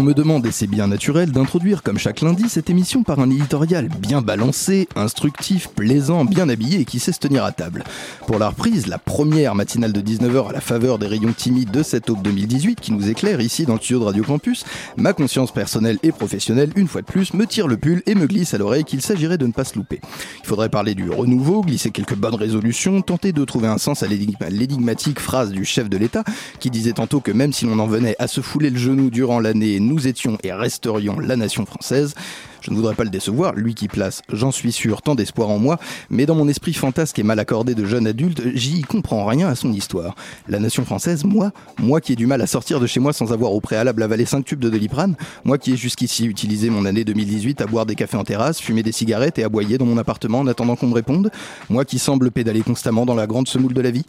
On me demande, et c'est bien naturel, d'introduire comme chaque lundi cette émission par un éditorial bien balancé, instructif, plaisant, bien habillé et qui sait se tenir à table. Pour la reprise, la première matinale de 19h à la faveur des rayons timides de cette aube 2018 qui nous éclaire ici dans le studio de Radio Campus, ma conscience personnelle et professionnelle, une fois de plus, me tire le pull et me glisse à l'oreille qu'il s'agirait de ne pas se louper. Il faudrait parler du renouveau, glisser quelques bonnes résolutions, tenter de trouver un sens à l'énigma- l'énigmatique phrase du chef de l'État qui disait tantôt que même si l'on en venait à se fouler le genou durant l'année, nous étions et resterions la nation française. Je ne voudrais pas le décevoir, lui qui place, j'en suis sûr, tant d'espoir en moi, mais dans mon esprit fantasque et mal accordé de jeune adulte, j'y comprends rien à son histoire. La nation française, moi, moi qui ai du mal à sortir de chez moi sans avoir au préalable avalé 5 tubes de Doliprane, moi qui ai jusqu'ici utilisé mon année 2018 à boire des cafés en terrasse, fumer des cigarettes et aboyer dans mon appartement en attendant qu'on me réponde, moi qui semble pédaler constamment dans la grande semoule de la vie.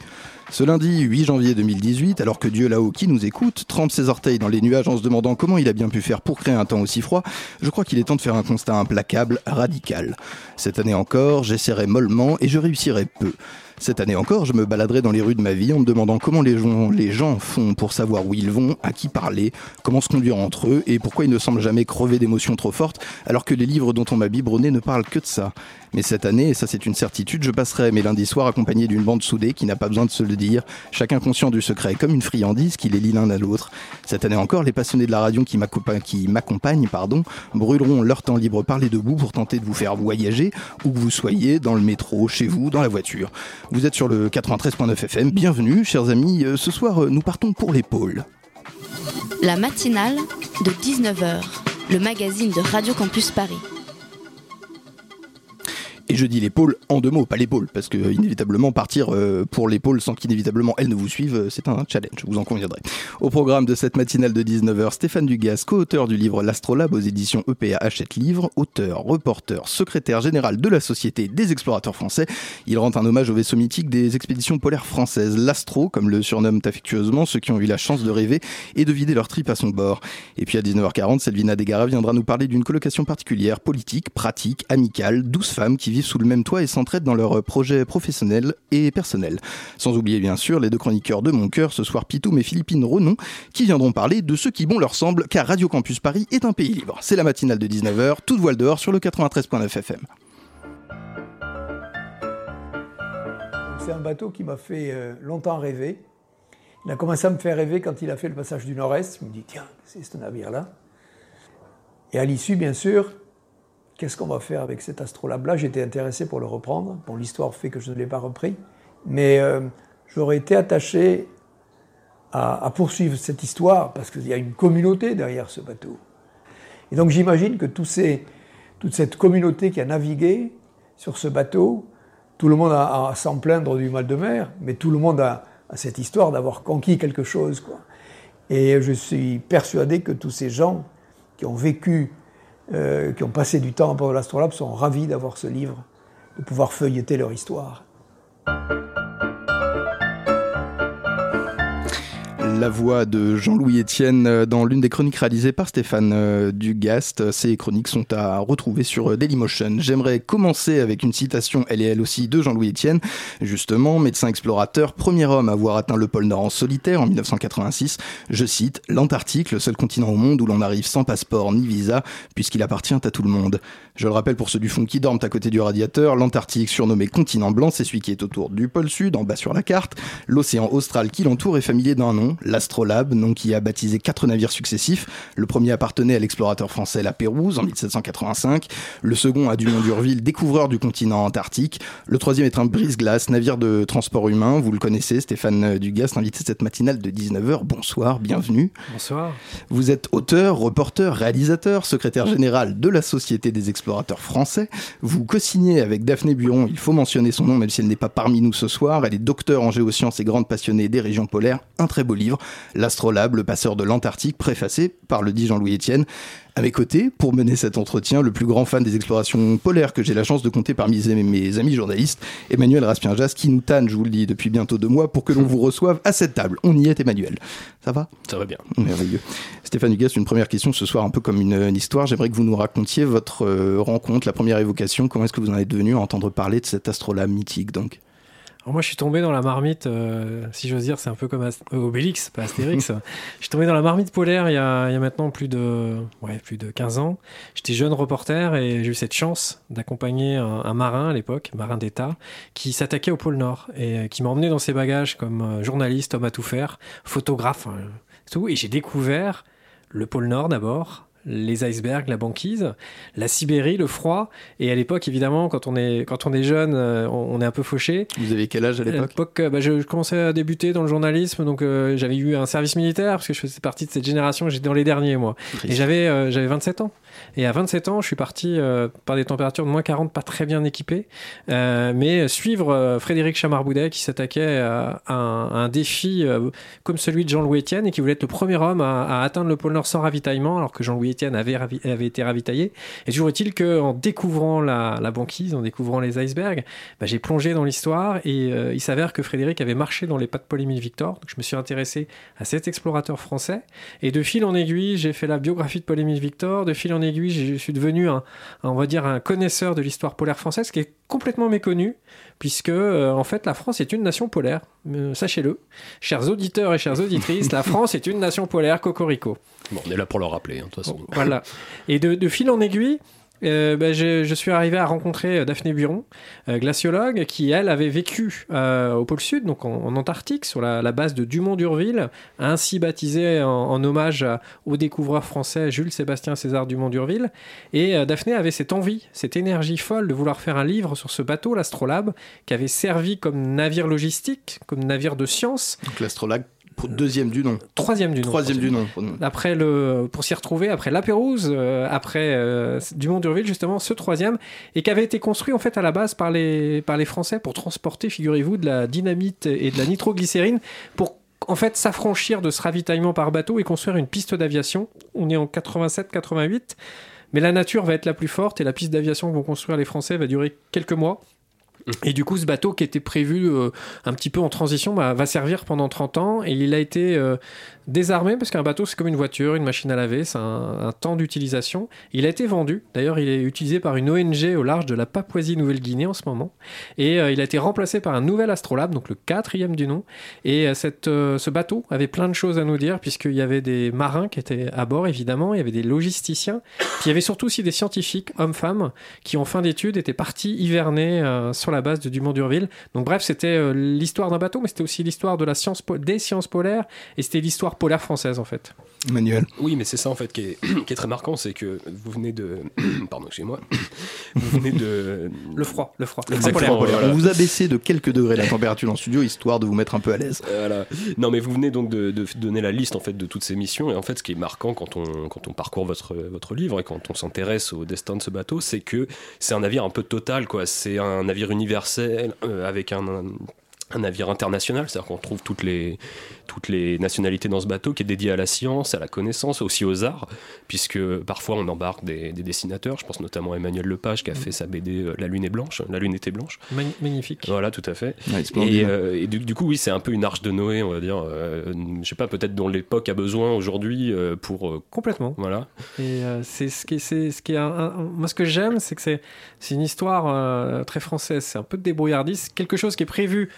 Ce lundi 8 janvier 2018, alors que Dieu là-haut qui nous écoute trempe ses orteils dans les nuages en se demandant comment il a bien pu faire pour créer un temps aussi froid, je crois qu'il est temps de faire un constat implacable, radical. Cette année encore, j'essaierai mollement et je réussirai peu. Cette année encore, je me baladerai dans les rues de ma vie en me demandant comment les gens, les gens font pour savoir où ils vont, à qui parler, comment se conduire entre eux et pourquoi ils ne semblent jamais crever d'émotions trop fortes alors que les livres dont on m'a biberonné ne parlent que de ça. Mais cette année, et ça c'est une certitude, je passerai mes lundis soirs accompagné d'une bande soudée qui n'a pas besoin de se le dire, chacun conscient du secret comme une friandise qui les lie l'un à l'autre. Cette année encore, les passionnés de la radio qui m'accompa- qui m'accompagnent pardon, brûleront leur temps libre par les debout pour tenter de vous faire voyager, où que vous soyez, dans le métro, chez vous, dans la voiture. Vous êtes sur le 93.9 FM, bienvenue chers amis, Euh, ce soir euh, nous partons pour l'épaule. La matinale de 19h, le magazine de Radio Campus Paris. Et je dis l'épaule en deux mots, pas l'épaule, parce que euh, inévitablement partir euh, pour l'épaule sans qu'inévitablement elle ne vous suive, euh, c'est un challenge, vous en conviendrez. Au programme de cette matinale de 19h, Stéphane Dugas, co-auteur du livre L'Astrolabe aux éditions EPA Hachette Livre, auteur, reporter, secrétaire général de la Société des explorateurs français. Il rend un hommage au vaisseau mythique des expéditions polaires françaises, l'Astro, comme le surnomment affectueusement ceux qui ont eu la chance de rêver et de vider leur trip à son bord. Et puis à 19h40, Selvina Degara viendra nous parler d'une colocation particulière, politique, pratique, amicale, douze femmes qui vivent sous le même toit et s'entraident dans leurs projets professionnels et personnels. Sans oublier bien sûr les deux chroniqueurs de mon cœur, ce soir Pitoum et Philippine Renon, qui viendront parler de ce qui bon leur semble, car Radio Campus Paris est un pays libre. C'est la matinale de 19h, toute voile dehors sur le 93.9 FM. C'est un bateau qui m'a fait euh, longtemps rêver. Il a commencé à me faire rêver quand il a fait le passage du Nord-Est. Je me dis, tiens, c'est ce navire-là? Et à l'issue, bien sûr, qu'est-ce qu'on va faire avec cet astrolabe-là J'étais intéressé pour le reprendre. Bon, l'histoire fait que je ne l'ai pas repris. Mais euh, j'aurais été attaché à, poursuivre cette histoire parce qu'il y a une communauté derrière ce bateau. Et donc j'imagine que toute cette communauté qui a navigué sur ce bateau, tout le monde a à s'en plaindre du mal de mer, mais tout le monde a, a cette histoire d'avoir conquis quelque chose. Quoi. Et je suis persuadé que tous ces gens qui ont vécu, euh, qui ont passé du temps à bord de l'Astrolabe sont ravis d'avoir ce livre, de pouvoir feuilleter leur histoire. La voix de Jean-Louis Etienne euh, dans l'une des chroniques réalisées par Stéphane euh, Dugast. Ces chroniques sont à retrouver sur euh, Dailymotion. J'aimerais commencer avec une citation, elle et elle aussi, de Jean-Louis Etienne. Justement, médecin explorateur, premier homme à avoir atteint le pôle Nord en solitaire en 1986. Je cite, l'Antarctique, le seul continent au monde où l'on arrive sans passeport ni visa, puisqu'il appartient à tout le monde. Je le rappelle pour ceux du fond qui dorment à côté du radiateur, l'Antarctique, surnommé continent blanc, c'est celui qui est autour du pôle Sud, en bas sur la carte. L'océan austral qui l'entoure est familier d'un nom, l'Astrolabe, nom qui a baptisé quatre navires successifs. Le premier appartenait à l'explorateur français La Pérouse en 1785. Le second à Dumont d'Urville, découvreur du continent antarctique. Le troisième est un brise-glace, navire de transport humain. Vous le connaissez, Stéphane Dugast, invité cette matinale de 19h. Bonsoir, bienvenue. Bonsoir. Vous êtes auteur, reporter, réalisateur, secrétaire général de la Société des explorateurs français. Vous co-signez avec Daphné Buron, il faut mentionner son nom même si elle n'est pas parmi nous ce soir. Elle est docteur en géosciences et grande passionnée des régions polaires. Un très beau livre, L'Astrolabe, le passeur de l'Antarctique, préfacé par le dit Jean-Louis Etienne. À mes côtés, pour mener cet entretien, le plus grand fan des explorations polaires que j'ai la chance de compter parmi mes amis journalistes, Emmanuel Raspienjas, qui nous tanne, je vous le dis, depuis bientôt deux mois pour que l'on vous reçoive à cette table. On y est, Emmanuel. Ça va? Ça va bien. Merveilleux. Stéphane Hugas, une première question ce soir, un peu comme une, histoire. J'aimerais que vous nous racontiez votre euh, rencontre, la première évocation. Comment est-ce que vous en êtes devenu à entendre parler de cet astrolabe mythique, donc? Moi, je suis tombé dans la marmite, euh, si j'ose dire, c'est un peu comme euh, Obélix, pas Astérix. je suis tombé dans la marmite polaire il y a, il y a maintenant plus de, ouais, plus de 15 ans. J'étais jeune reporter et j'ai eu cette chance d'accompagner un, marin à l'époque, marin d'État, qui s'attaquait au pôle Nord et euh, qui m'a emmené dans ses bagages comme journaliste, homme à tout faire, photographe, hein, tout. Et j'ai découvert le pôle Nord d'abord, les icebergs, la banquise, la Sibérie, le froid. Et à l'époque, évidemment, quand on est, quand on est jeune, euh, on, est un peu fauché. Vous avez quel âge à l'époque bah, je, commençais à débuter dans le journalisme, donc euh, j'avais eu un service militaire, parce que je faisais partie de cette génération, j'étais dans les derniers, moi. Et j'avais euh, j'avais 27 ans. Et à 27 ans, je suis parti par des températures de moins 40, pas très bien équipé, mais suivre Frédéric Chamarboudet qui s'attaquait à, un, défi comme celui de Jean-Louis Etienne et qui voulait être le premier homme à, à atteindre le pôle Nord sans ravitaillement, alors que Jean-Louis Etienne avait, été ravitaillé. Et toujours est-il qu'en découvrant la, banquise, en découvrant les icebergs, bah, j'ai plongé dans l'histoire et euh, il s'avère que Frédéric avait marché dans les pas de Paul-Émile Victor. Donc je me suis intéressé à cet explorateur français et de fil en aiguille, j'ai fait la biographie de Paul-Émile Victor. De fil en aiguille, je suis devenu un, on va dire, un connaisseur de l'histoire polaire française qui est complètement méconnu puisque euh, en fait la France est une nation polaire. Euh, sachez-le, chers auditeurs et chères auditrices, la France est une nation polaire. Cocorico. Bon, on est là pour le rappeler, hein, de toute façon. Voilà. Et de, de fil en aiguille, euh, ben, je, suis arrivé à rencontrer euh, Daphné Buron, euh, glaciologue, qui elle avait vécu au pôle Sud, donc en, Antarctique, sur la, base de Dumont d'Urville, ainsi baptisé en, hommage au découvreur français Jules Sébastien César Dumont d'Urville. Et Daphné avait cette envie, cette énergie folle de vouloir faire un livre sur ce bateau, l'Astrolabe, qui avait servi comme navire logistique, comme navire de science. Donc l'Astrolabe Deuxième du nom. Troisième du nom. Troisième du nom. Après le, pour s'y retrouver, après La Pérouse, euh, après euh, Dumont d'Urville, justement, ce troisième, et qui avait été construit en fait à la base par les, par les Français pour transporter, figurez-vous, de la dynamite et de la nitroglycérine pour en fait s'affranchir de ce ravitaillement par bateau et construire une piste d'aviation. On est en 87-88, mais la nature va être la plus forte et la piste d'aviation que vont construire les Français va durer quelques mois. Et du coup, ce bateau qui était prévu euh, un petit peu en transition bah, va servir pendant 30 ans. Et il a été euh, désarmé parce qu'un bateau c'est comme une voiture, une machine à laver, c'est un, temps d'utilisation. Il a été vendu, d'ailleurs il est utilisé par une ONG au large de la Papouasie-Nouvelle-Guinée en ce moment. Et euh, il a été remplacé par un nouvel astrolabe, donc le quatrième du nom. Et ce bateau avait plein de choses à nous dire puisqu'il y avait des marins qui étaient à bord évidemment, il y avait des logisticiens, puis il y avait surtout aussi des scientifiques, hommes-femmes, qui en fin d'études étaient partis hiverner sur la base de Dumont d'Urville. Donc bref, c'était euh, l'histoire d'un bateau, mais c'était aussi l'histoire de la science des sciences polaires et c'était l'histoire polaire française en fait. Manuel. Oui, mais c'est ça en fait qui est, très marquant, c'est que vous venez de, pardon, chez moi, vous venez de le froid, le froid. Exactement. On vous a baissé de quelques degrés la température dans le studio histoire de vous mettre un peu à l'aise. Voilà. Non, mais vous venez donc de, donner la liste en fait de toutes ces missions et en fait, ce qui est marquant quand on quand on parcourt votre votre livre et quand on s'intéresse au destin de ce bateau, c'est que c'est un navire un peu total quoi. C'est un navire universel euh, avec un un navire international, c'est-à-dire qu'on trouve toutes les, toutes les nationalités dans ce bateau qui est dédié à la science, à la connaissance, aussi aux arts, puisque parfois on embarque des, dessinateurs, je pense notamment à Emmanuel Lepage qui a fait sa BD euh, La Lune est blanche, La Lune était blanche. Magnifique. Voilà, tout à fait. et, euh, du, coup, oui, c'est un peu une arche de Noé, on va dire, euh, je sais pas, peut-être dont l'époque a besoin aujourd'hui pour... Complètement. Voilà. Et c'est ce qui c'est ce qui est moi ce que j'aime, c'est que c'est une histoire très française, c'est un peu de débrouillardise, quelque chose qui est prévu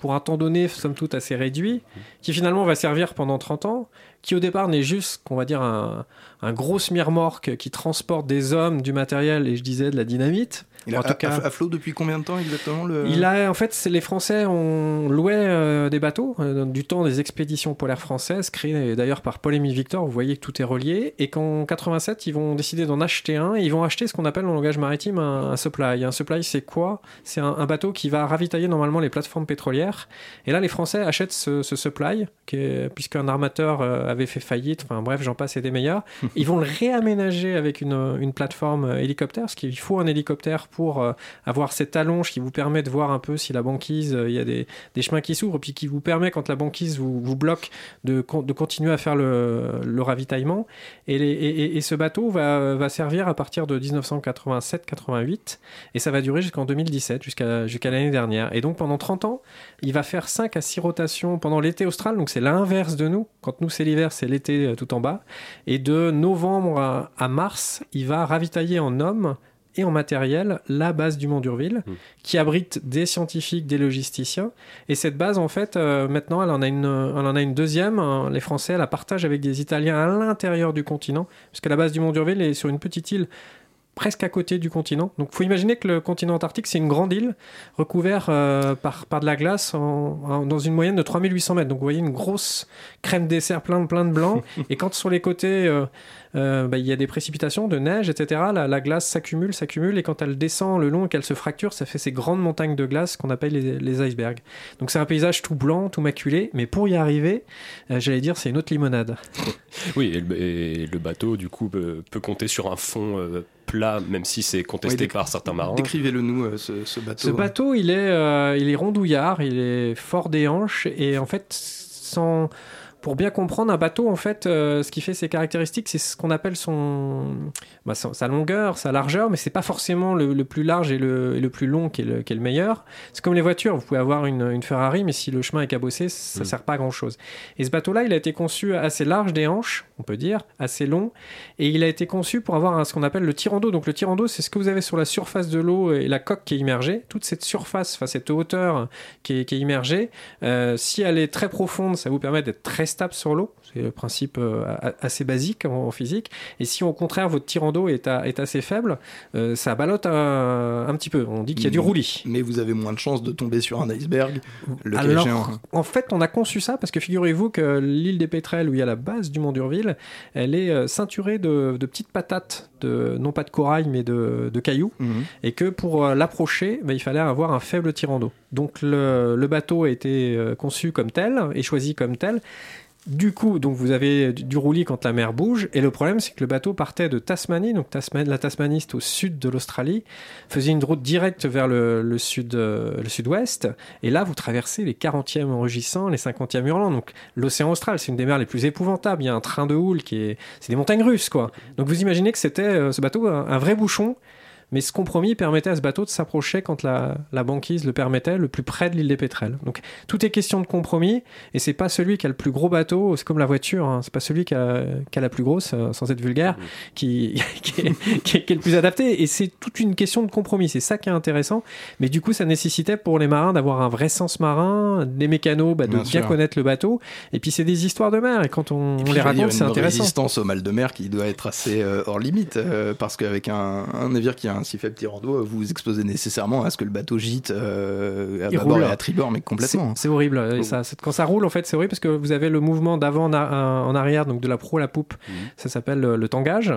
pour un temps donné, somme toute assez réduit, qui finalement va servir pendant 30 ans, qui au départ n'est juste, qu'on va dire, un, un gros smirmorque qui transporte des hommes, du matériel et je disais de la dynamite, Il En a tout cas- à, à flot depuis combien de temps exactement le... Il a, en fait, les Français ont loué euh, des bateaux euh, du temps des expéditions polaires françaises, créées d'ailleurs par Paul-Émile Victor. Vous voyez que tout est relié. Et qu'en 87, ils vont décider d'en acheter un. Et ils vont acheter ce qu'on appelle en langage maritime un, un supply. Un supply, c'est quoi? C'est un, un bateau qui va ravitailler normalement les plateformes pétrolières. Et là, les Français achètent ce, ce supply, qui est- puisqu'un armateur euh, avait fait faillite. Enfin bref, j'en passe et des meilleurs. Ils vont le réaménager avec une, une plateforme euh, hélicoptère, parce qu'il faut un hélicoptère pour euh, avoir cette allonge qui vous permet de voir un peu si la banquise, euh, il y a des, des chemins qui s'ouvrent, puis qui vous permet, quand la banquise vous, vous bloque, de, de continuer à faire le, le ravitaillement. Et- et- et ce bateau va, va servir à partir de 1987-88, et ça va durer jusqu'en 2017, jusqu'à jusqu'à l'année dernière. Et donc pendant 30 ans, il va faire 5 à 6 rotations pendant l'été austral, donc c'est l'inverse de nous. Quand nous c'est l'hiver, c'est l'été euh, tout en bas. Et de novembre à, à mars, il va ravitailler en hommes et en matériel la base du Mont d'Urville, Mm. qui abrite des scientifiques, des logisticiens. Et cette base, en fait, euh, maintenant, elle en a une, elle en a une deuxième. hein. Les Français la partagent avec des Italiens à l'intérieur du continent, puisque la base du Mont d'Urville est sur une petite île presque à côté du continent. Donc, faut imaginer que le continent antarctique, c'est une grande île recouverte euh, par, par de la glace en- en- dans une moyenne de 3800 mètres. Donc, vous voyez une grosse crème dessert plein, de- plein de blanc. et quand sur les côtés, euh, euh, bah, il y a des précipitations, de neige, etc., la, la glace s'accumule, s'accumule. Et quand elle descend le long et qu'elle se fracture, ça fait ces grandes montagnes de glace qu'on appelle les, les icebergs. Donc, c'est un paysage tout blanc, tout maculé. Mais pour y arriver, j'allais dire, c'est une autre limonade. Oui, et le, et le bateau, du coup, peut, peut compter sur un fond plat, même si c'est contesté par certains marins. Décrivez-le nous, euh, ce, ce bateau. Ce bateau, il est, euh, il est rondouillard, il est fort des hanches et en fait, sans, pour bien comprendre un bateau, en fait, euh, ce qui fait ses caractéristiques, c'est ce qu'on appelle son, bah, sa longueur, sa largeur, mais c'est pas forcément le, le plus large et le, et le plus long qui est le, qui est le meilleur. C'est comme les voitures, vous pouvez avoir une, une Ferrari, mais si le chemin est cabossé, ça Mm. sert pas à grand chose. Et ce bateau-là, il a été conçu assez large des hanches, on peut dire, assez long, et il a été conçu pour avoir un- ce qu'on appelle le tirant d'eau. Donc le tirant d'eau, c'est ce que vous avez sur la surface de l'eau et la coque qui est immergée. Toute cette surface, enfin cette hauteur qui est, qui est immergée, euh, si elle est très profonde, ça vous permet d'être très stable sur l'eau. C'est le principe euh, assez basique en, physique. Et si au contraire votre tirant d'eau est, à- est assez faible, euh, ça ballotte un, un petit peu. On dit qu'il y a du roulis. Mais vous avez moins de chances de tomber sur un iceberg. Le Alors, échéant. en fait, on a conçu ça parce que figurez-vous que l'île des Pétrels, où il y a la base du Mont d'Urville, elle est euh, ceinturée de, de petites patates, de, non pas de corail, mais de, de cailloux, Mhm. et que pour l'approcher, ben, il fallait avoir un faible tirant d'eau. Donc le, le bateau a été conçu comme tel et choisi comme tel. Du coup, donc vous avez du, roulis quand la mer bouge, et le problème c'est que le bateau partait de Tasmanie, donc la Tasmanie au sud de l'Australie, faisait une route directe vers le, sud, euh, le sud-ouest, et là vous traversez les 40e enrichissants, les 50e hurlants, donc l'océan austral, c'est une des mers les plus épouvantables, il y a un train de houle qui est, c'est des montagnes russes quoi. Donc vous imaginez que c'était euh, ce bateau un vrai bouchon. Mais ce compromis permettait à ce bateau de s'approcher quand la, la banquise le permettait, le plus près de l'île des Pétrels. Donc tout est question de compromis, et c'est pas celui qui a le plus gros bateau, c'est comme la voiture, hein, c'est pas celui qui a, qui a la plus grosse, euh, sans être vulgaire, qui, qui, est, qui est- qui est le plus adapté. Et c'est toute une question de compromis, c'est ça qui est intéressant. Mais du coup, ça nécessitait pour les marins d'avoir un vrai sens marin, des mécanos, bah, de Bien connaître le bateau. Et puis c'est des histoires de mer, et quand on, Et on les raconte, c'est une intéressant. résistance au mal de mer qui doit être assez euh, hors limite, euh, parce qu'avec un, un navire qui a un si faible tirant d'eau, vous vous exposez nécessairement à ce que le bateau gîte euh, à Il bâbord roule. et à tribord, mais complètement. C'est c'est horrible. Et ça, c'est- quand ça roule, en fait, c'est horrible parce que vous avez le mouvement d'avant en, arrière, donc de la proue à la poupe. Mhm. Ça s'appelle le, le tangage.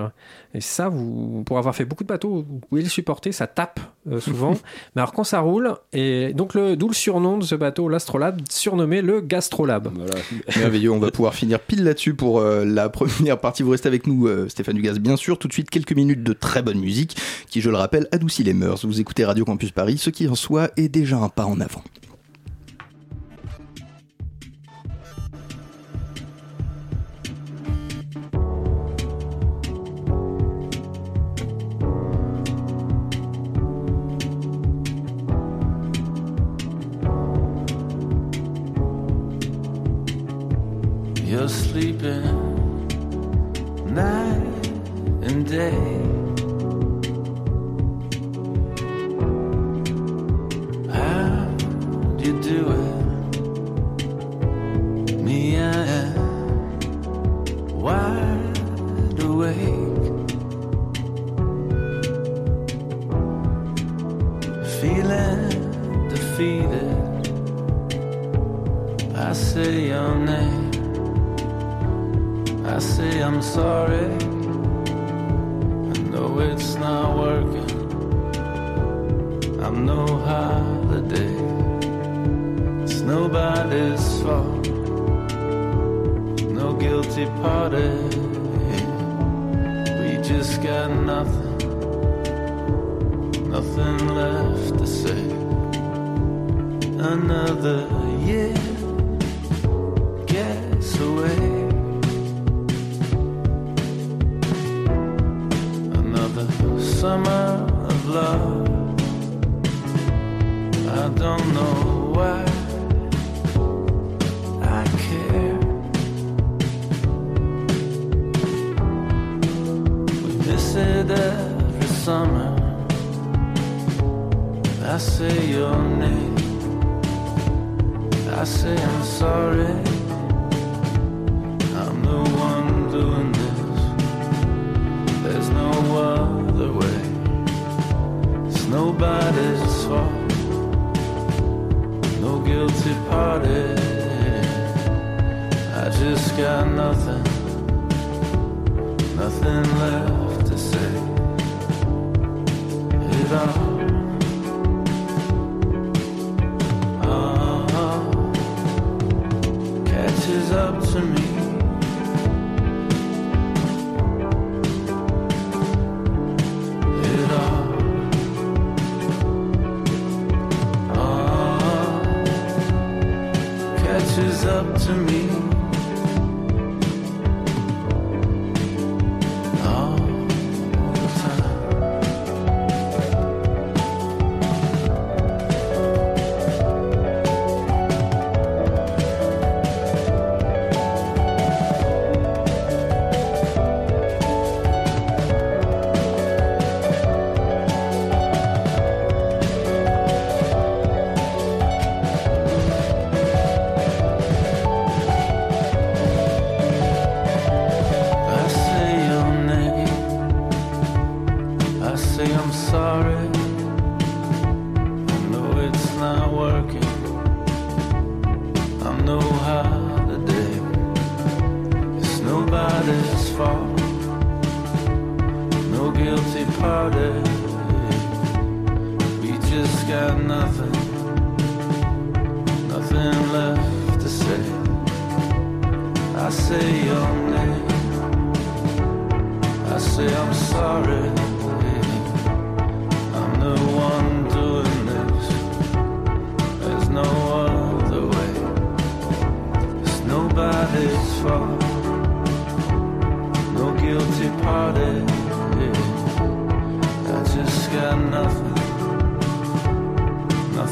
Et ça, vous, pour avoir fait beaucoup de bateaux, vous pouvez le supporter. Ça tape euh, souvent. Mais alors, quand ça roule, et donc le- d'où le surnom de ce bateau, l'Astrolabe, surnommé le Gastrolabe. Voilà. Merveilleux, on va pouvoir finir pile là-dessus pour euh, la première partie. Vous restez avec nous, euh, Stéphane Dugas, bien sûr. Tout de suite, quelques minutes de très bonne musique qui, je le rappelle, adoucit les mœurs. Vous écoutez Radio Campus Paris, ce qui en soi est déjà un pas en avant. Night and day. to me.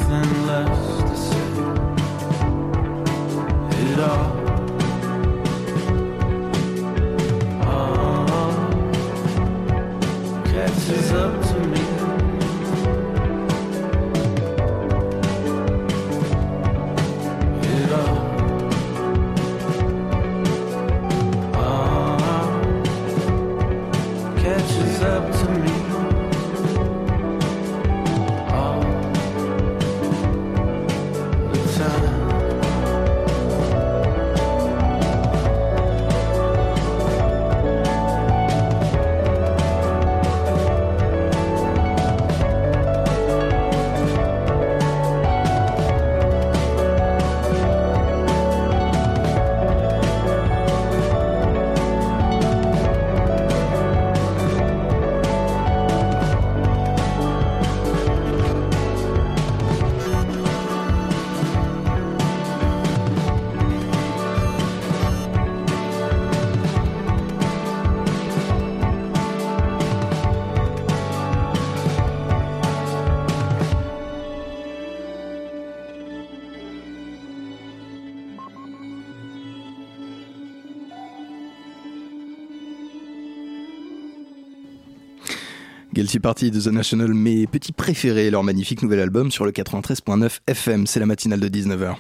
nothing left to say. It all. aussi partie de The National, mes petits préférés, leur magnifique nouvel album sur le 93.9 FM. C'est la matinale de 19h.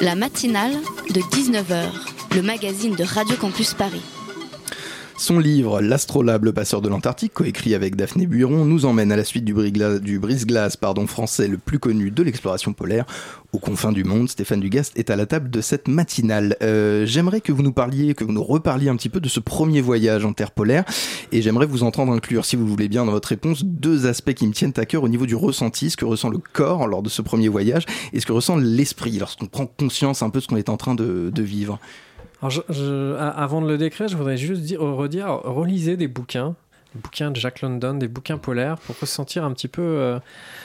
La matinale de 19h, le magazine de Radio Campus Paris. Son livre L'astrolabe, le passeur de l'Antarctique, coécrit avec Daphné Buron, nous emmène à la suite du, brise-glace pardon, français le plus connu de l'exploration polaire. Aux confins du monde, Stéphane Dugast est à la table de cette matinale. Euh, j'aimerais que vous nous parliez, que vous nous reparliez un petit peu de ce premier voyage en terre polaire, et j'aimerais vous entendre inclure, si vous voulez bien, dans votre réponse, deux aspects qui me tiennent à cœur au niveau du ressenti, ce que ressent le corps lors de ce premier voyage, et ce que ressent l'esprit lorsqu'on prend conscience un peu de ce qu'on est en train de vivre. Avant de le décrire, je voudrais juste dire, redire, relisez des bouquins, des bouquins de Jack London, des bouquins polaires, pour ressentir un petit peu euh,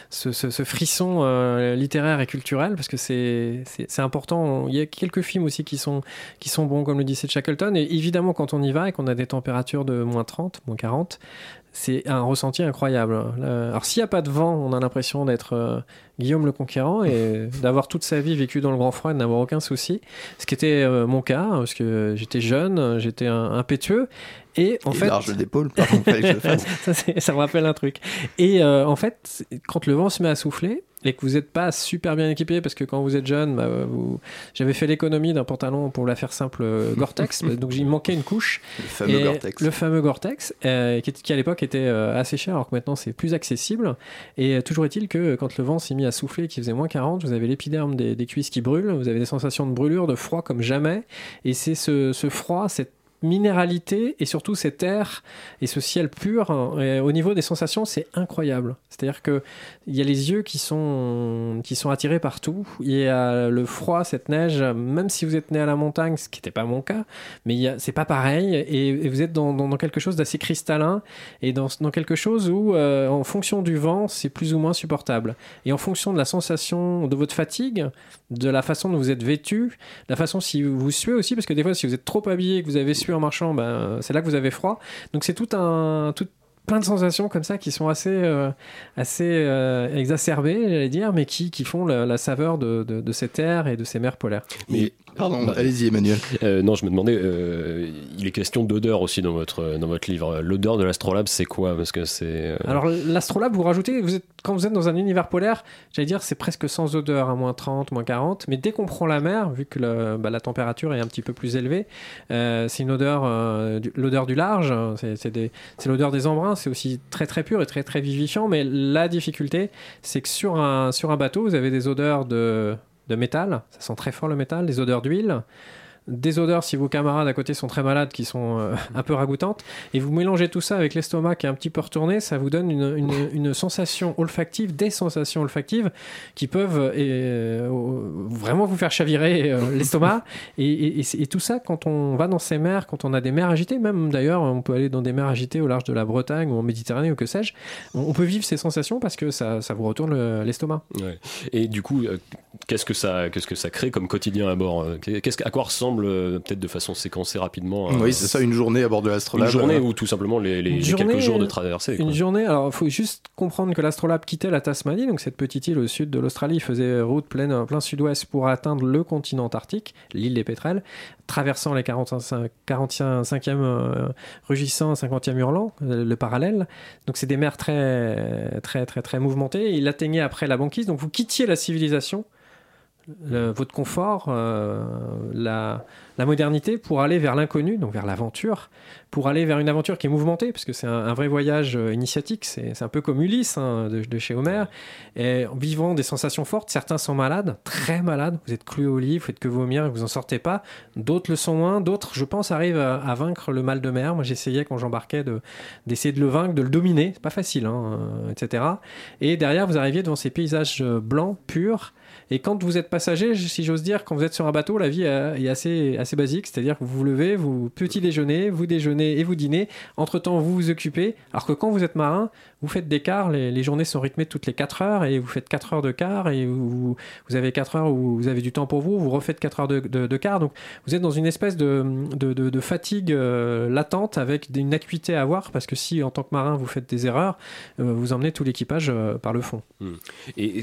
ce, frisson euh, littéraire et culturel, parce que c'est important. Il y a quelques films aussi qui sont, qui sont bons, comme le disait Shackleton, et évidemment, quand on y va et qu'on a des températures de moins 30, moins 40, c'est un ressenti incroyable. Là, Alors, s'il n'y a pas de vent, on a l'impression d'être euh, Guillaume le Conquérant et d'avoir toute sa vie vécu dans le grand froid et n'avoir aucun souci. Ce qui était euh, mon cas, parce que j'étais jeune, j'étais impétueux. Et en Et fait. large d'épaule, le fasse. ça, ça me rappelle un truc. Et euh, en fait, quand le vent se met à souffler et que vous n'êtes pas super bien équipé, parce que quand vous êtes jeune, bah, vous... j'avais fait l'économie d'un pantalon pour la faire simple euh, Gore-Tex, donc il manquait une couche. Le fameux Et Gore-Tex. Le fameux Gore-Tex, euh, qui, qui à l'époque était euh, assez cher, alors que maintenant c'est plus accessible. Et euh, toujours est-il que quand le vent s'est mis à souffler, qu'il faisait moins 40, vous avez l'épiderme des, des cuisses qui brûlent, vous avez des sensations de brûlure, de froid comme jamais. Et c'est ce, ce froid, cette minéralité et surtout cet air et ce ciel pur hein, au niveau des sensations c'est incroyable. C'est à dire que il y a les yeux qui sont qui sont attirés partout. Il y a le froid cette neige même si vous êtes né à la montagne ce qui n'était pas mon cas mais c'est pas pareil. Et, vous êtes dans, dans- quelque chose d'assez cristallin et dans, dans quelque chose où euh, en fonction du vent c'est plus ou moins supportable. Et en fonction de la sensation de votre fatigue de la façon dont vous êtes vêtu la façon si vous suez aussi parce que des fois si vous êtes trop habillé et que vous avez en marchant ben, c'est là que vous avez froid. Donc c'est tout un tout plein de sensations comme ça qui sont assez euh, assez euh, exacerbées j'allais dire mais qui, qui font la, la saveur de, de, de cet air et de ces mers polaires. Mais, pardon, Bah, allez-y Emmanuel. Euh, non, je me demandais, euh, il est question d'odeur aussi dans votre, dans votre livre. L'odeur de l'astrolabe, c'est quoi? Parce que c'est. euh, Alors l'astrolabe, vous rajoutez, vous êtes, quand vous êtes dans un univers polaire, j'allais dire c'est presque sans odeur à moins 30, moins 40, mais dès qu'on prend la mer, vu que le- bah, la température est un petit peu plus élevée, euh, c'est une odeur, euh, du- l'odeur du large, hein, c'est c'est des- c'est l'odeur des embruns, c'est aussi très très pur et très très vivifiant, mais la difficulté, c'est que sur un, sur un bateau, vous avez des odeurs de, de métal, ça sent très fort le métal, des odeurs d'huile, des odeurs si vos camarades à côté sont très malades qui sont euh, un peu ragoûtantes et vous mélangez tout ça avec l'estomac qui est un petit peu retourné ça vous donne une, une- une sensation olfactive des sensations olfactives qui peuvent euh, vraiment vous faire chavirer euh, l'estomac. Et, et- et c'est- et tout ça quand on va dans ces mers quand on a des mers agitées même d'ailleurs on peut aller dans des mers agitées au large de la Bretagne ou en Méditerranée ou que sais-je on, on peut vivre ces sensations parce que ça, ça vous retourne le- l'estomac. Ouais. Et du coup, qu'est-ce que ça, qu'est-ce que ça crée comme quotidien à bord Qu'est-ce que- à quoi ressemble euh, peut-être de façon séquencée rapidement euh, Oui, c'est ça, une journée à bord de une l'astrolabe. journée euh, ou tout simplement les, les- Une les journée, quelques jours de traversée. quoi. Une journée, alors il faut juste comprendre que l'astrolabe quittait la Tasmanie, donc cette petite île au sud de l'Australie, il faisait route pleine, plein sud-ouest pour atteindre le continent antarctique, l'île des pétrels, traversant les 45, 45e euh, rugissant, 50e hurlant, euh, le parallèle. Donc c'est des mers très, très, très, très mouvementées. Il atteignait après la banquise, donc vous quittiez la civilisation. Le- votre confort, euh, la, modernité pour aller vers l'inconnu, donc vers l'aventure, pour aller vers une aventure qui est mouvementée, parce que c'est un, vrai voyage euh, initiatique, c'est un peu comme Ulysse hein, de, chez Homère, et en vivant des sensations fortes, certains sont malades, très malades, vous êtes cloués au lit, vous faites que vomir vous en sortez pas, d'autres le sont moins, d'autres, je pense, arrivent à, vaincre le mal de mer, moi j'essayais quand j'embarquais de- d'essayer de, le vaincre, de le dominer, c'est pas facile, hein, euh, etc. Et derrière, vous arriviez devant ces paysages blancs, purs, et quand vous êtes passager, si j'ose dire, quand vous êtes sur un bateau, la vie est assez, basique. C'est-à-dire que vous vous levez, vous petit déjeunez, vous déjeunez et vous dînez. Entre-temps, vous vous occupez. Alors que quand vous êtes marin, vous faites des quarts. Les, les journées sont rythmées toutes les 4 heures et vous faites 4 heures de quart et vous, vous avez 4 heures où vous avez du temps pour vous. Vous refaites 4 heures de, de, de quart. Donc vous êtes dans une espèce de, de, de- de fatigue euh, latente avec une acuité à avoir parce que si en tant que marin vous faites des erreurs, euh, vous emmenez tout l'équipage euh, par le fond. Hmm. Et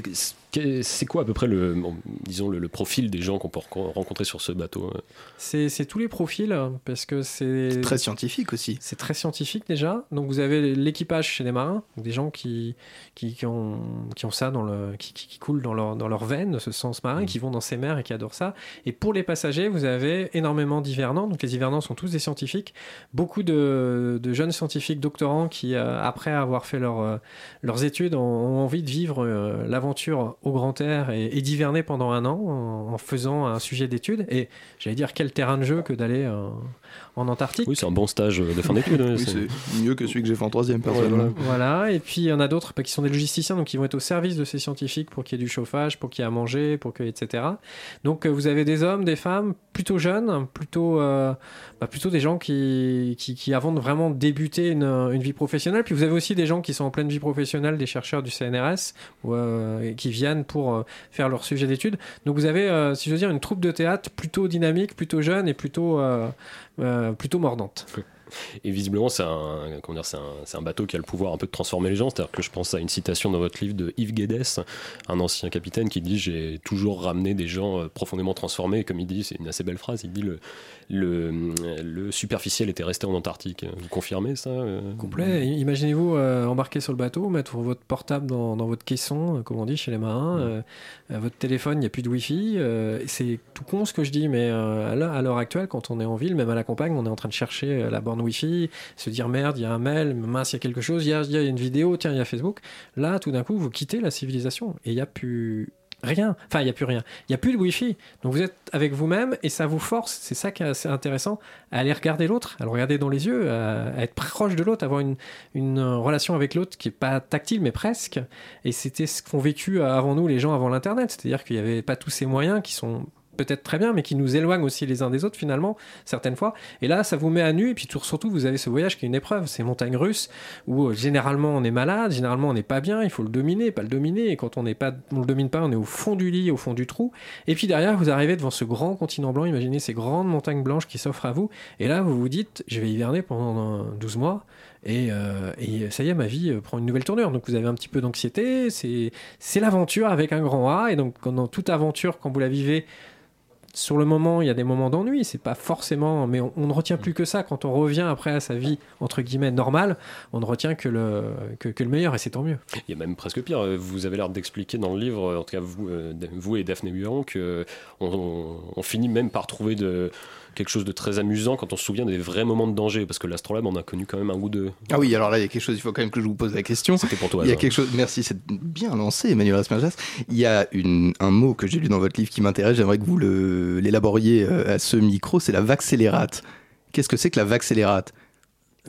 et c'est- quoi à peu près le, bon, disons, le, le profil des gens qu'on peut renco- rencontrer sur ce bateau euh C'est c'est tous les profils, parce que c'est. C'est très scientifique aussi. C'est très scientifique déjà. Donc vous avez l'équipage chez les marins, donc des gens qui, qui, qui ont, qui ont ça dans le, qui, qui, qui coulent dans leur, dans leur veine, ce sens marin, qui vont dans ces mers et qui adorent ça. Et pour les passagers, vous avez énormément d'hivernants. Donc les hivernants sont tous des scientifiques. Beaucoup de, de jeunes scientifiques doctorants qui, euh, après avoir fait leur, euh, leurs études, ont, ont envie de vivre euh, l'aventure au grand air et, et d'hiverner pendant un an en, en faisant un sujet d'étude. Et j'allais dire, quel terrain de jeu que d'aller euh, en Antarctique. Oui, c'est un bon stage de fin d'études. hein, Oui, c'est- mieux que celui que j'ai fait en troisième, personnellement. Voilà, et puis il y en a d'autres bah, qui sont des logisticiens, donc qui vont être au service de ces scientifiques pour qu'il y ait du chauffage, pour qu'il y ait à manger, pour que, etc. Donc euh, vous avez des hommes, des femmes plutôt jeunes, plutôt, euh, bah, plutôt des gens qui, qui, qui avant de vraiment débuter une, une vie professionnelle, puis vous avez aussi des gens qui sont en pleine vie professionnelle, des chercheurs du CNRS, euh, qui viennent pour faire leur sujet d'étude. Donc vous avez, si je veux dire, une troupe de théâtre plutôt dynamique, plutôt jeune et plutôt, plutôt mordante. Et visiblement, c'est un, comment dire, c'est un, bateau qui a le pouvoir un peu de transformer les gens. C'est-à-dire que je pense à une citation dans votre livre de Yves Guedes, un ancien capitaine, qui dit J'ai toujours ramené des gens euh, profondément transformés. Et comme il dit, c'est une assez belle phrase il dit Le, le, le superficiel était resté en Antarctique. Vous confirmez ça euh complet. Imaginez-vous euh, embarquer sur le bateau, mettre votre portable dans, dans votre caisson, comme on dit chez les marins, euh, votre téléphone, il n'y a plus de Wi-Fi. euh, c'est tout con ce que je dis, mais là, à l'heure actuelle, quand on est en ville, même à la campagne, on est en train de chercher la borne Wi-Fi, se dire merde, il y a un mail, mince, il y a quelque chose, il y a, une vidéo, tiens, il y a Facebook. Là, tout d'un coup, vous quittez la civilisation et il n'y a plus rien. Enfin, il n'y a plus rien. Il n'y a plus de Wi-Fi. Donc vous êtes avec vous-même et ça vous force, c'est ça qui est assez intéressant, à aller regarder l'autre, à le regarder dans les yeux, à, être proche de l'autre, avoir une, une relation avec l'autre qui est pas tactile mais presque. Et c'était ce qu'ont vécu avant nous les gens avant l'Internet. C'est-à-dire qu'il n'y avait pas tous ces moyens qui sont peut-être très bien, mais qui nous éloignent aussi les uns des autres finalement, certaines fois. Et là, ça vous met à nu, et puis tout- surtout, vous avez ce voyage qui est une épreuve, ces montagnes russes, où euh, généralement on est malade, généralement on n'est pas bien, il faut le dominer, pas le dominer, et quand on n'est pas, on le domine pas, on est au fond du lit, au fond du trou. Et puis derrière, vous arrivez devant ce grand continent blanc, imaginez ces grandes montagnes blanches qui s'offrent à vous, et là, vous vous dites, je vais hiverner pendant euh, 12 mois, et, euh, et ça y est, ma vie euh, prend une nouvelle tournure. Donc vous avez un petit peu d'anxiété, c'est l'aventure avec un grand A, et donc dans toute aventure, quand vous la vivez, sur le moment, il y a des moments d'ennui, c'est pas forcément, mais on, on ne retient plus que ça. Quand on revient après à sa vie, entre guillemets, normale, on ne retient que le, que, que le meilleur, et c'est tant mieux. Il y a même presque pire. Vous avez l'air d'expliquer dans le livre, en tout cas vous, euh, vous et Daphné Buron, que on, on- on finit même par trouver de, quelque chose de très amusant quand on se souvient des vrais moments de danger, parce que l'astrolabe, on a connu quand même un goût de. Ah oui, alors là, il y a quelque chose, il faut quand même que je vous pose la question. C'était pour toi. Il y a quelque chose, merci, c'est bien lancé, Emmanuel Rasmajas. Il y a une, un mot que j'ai lu dans votre livre qui m'intéresse, j'aimerais que vous le- l'élaboriez euh, à ce micro, c'est la vaccélérate. Qu'est-ce que c'est que la vaccélérate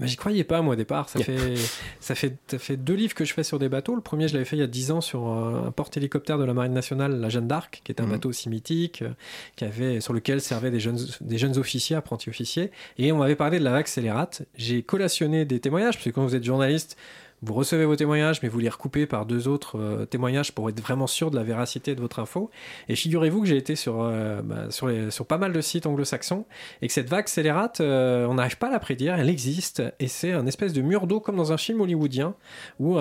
Mais j'y croyais pas, moi, au départ. Ça fait, ça, fait, ça fait deux livres que je fais sur des bateaux. Le premier, je l'avais fait il y a dix ans sur un porte-hélicoptère de la Marine nationale, la Jeanne d'Arc, qui est un Mhm. bateau aussi mythique, euh, qui avait, sur lequel servaient des jeunes, des jeunes officiers, apprentis officiers. Et on m'avait parlé de la vague scélérate. J'ai collationné des témoignages, parce que quand vous êtes journaliste, vous recevez vos témoignages, mais vous les recoupez par deux autres euh, témoignages pour être vraiment sûr de la véracité de votre info. Et figurez-vous que j'ai été sur, euh, bah, sur, pas mal de sites anglo-saxons et que cette vague scélérate, euh, on n'arrive pas à la prédire, elle existe et c'est un espèce de mur d'eau comme dans un film hollywoodien où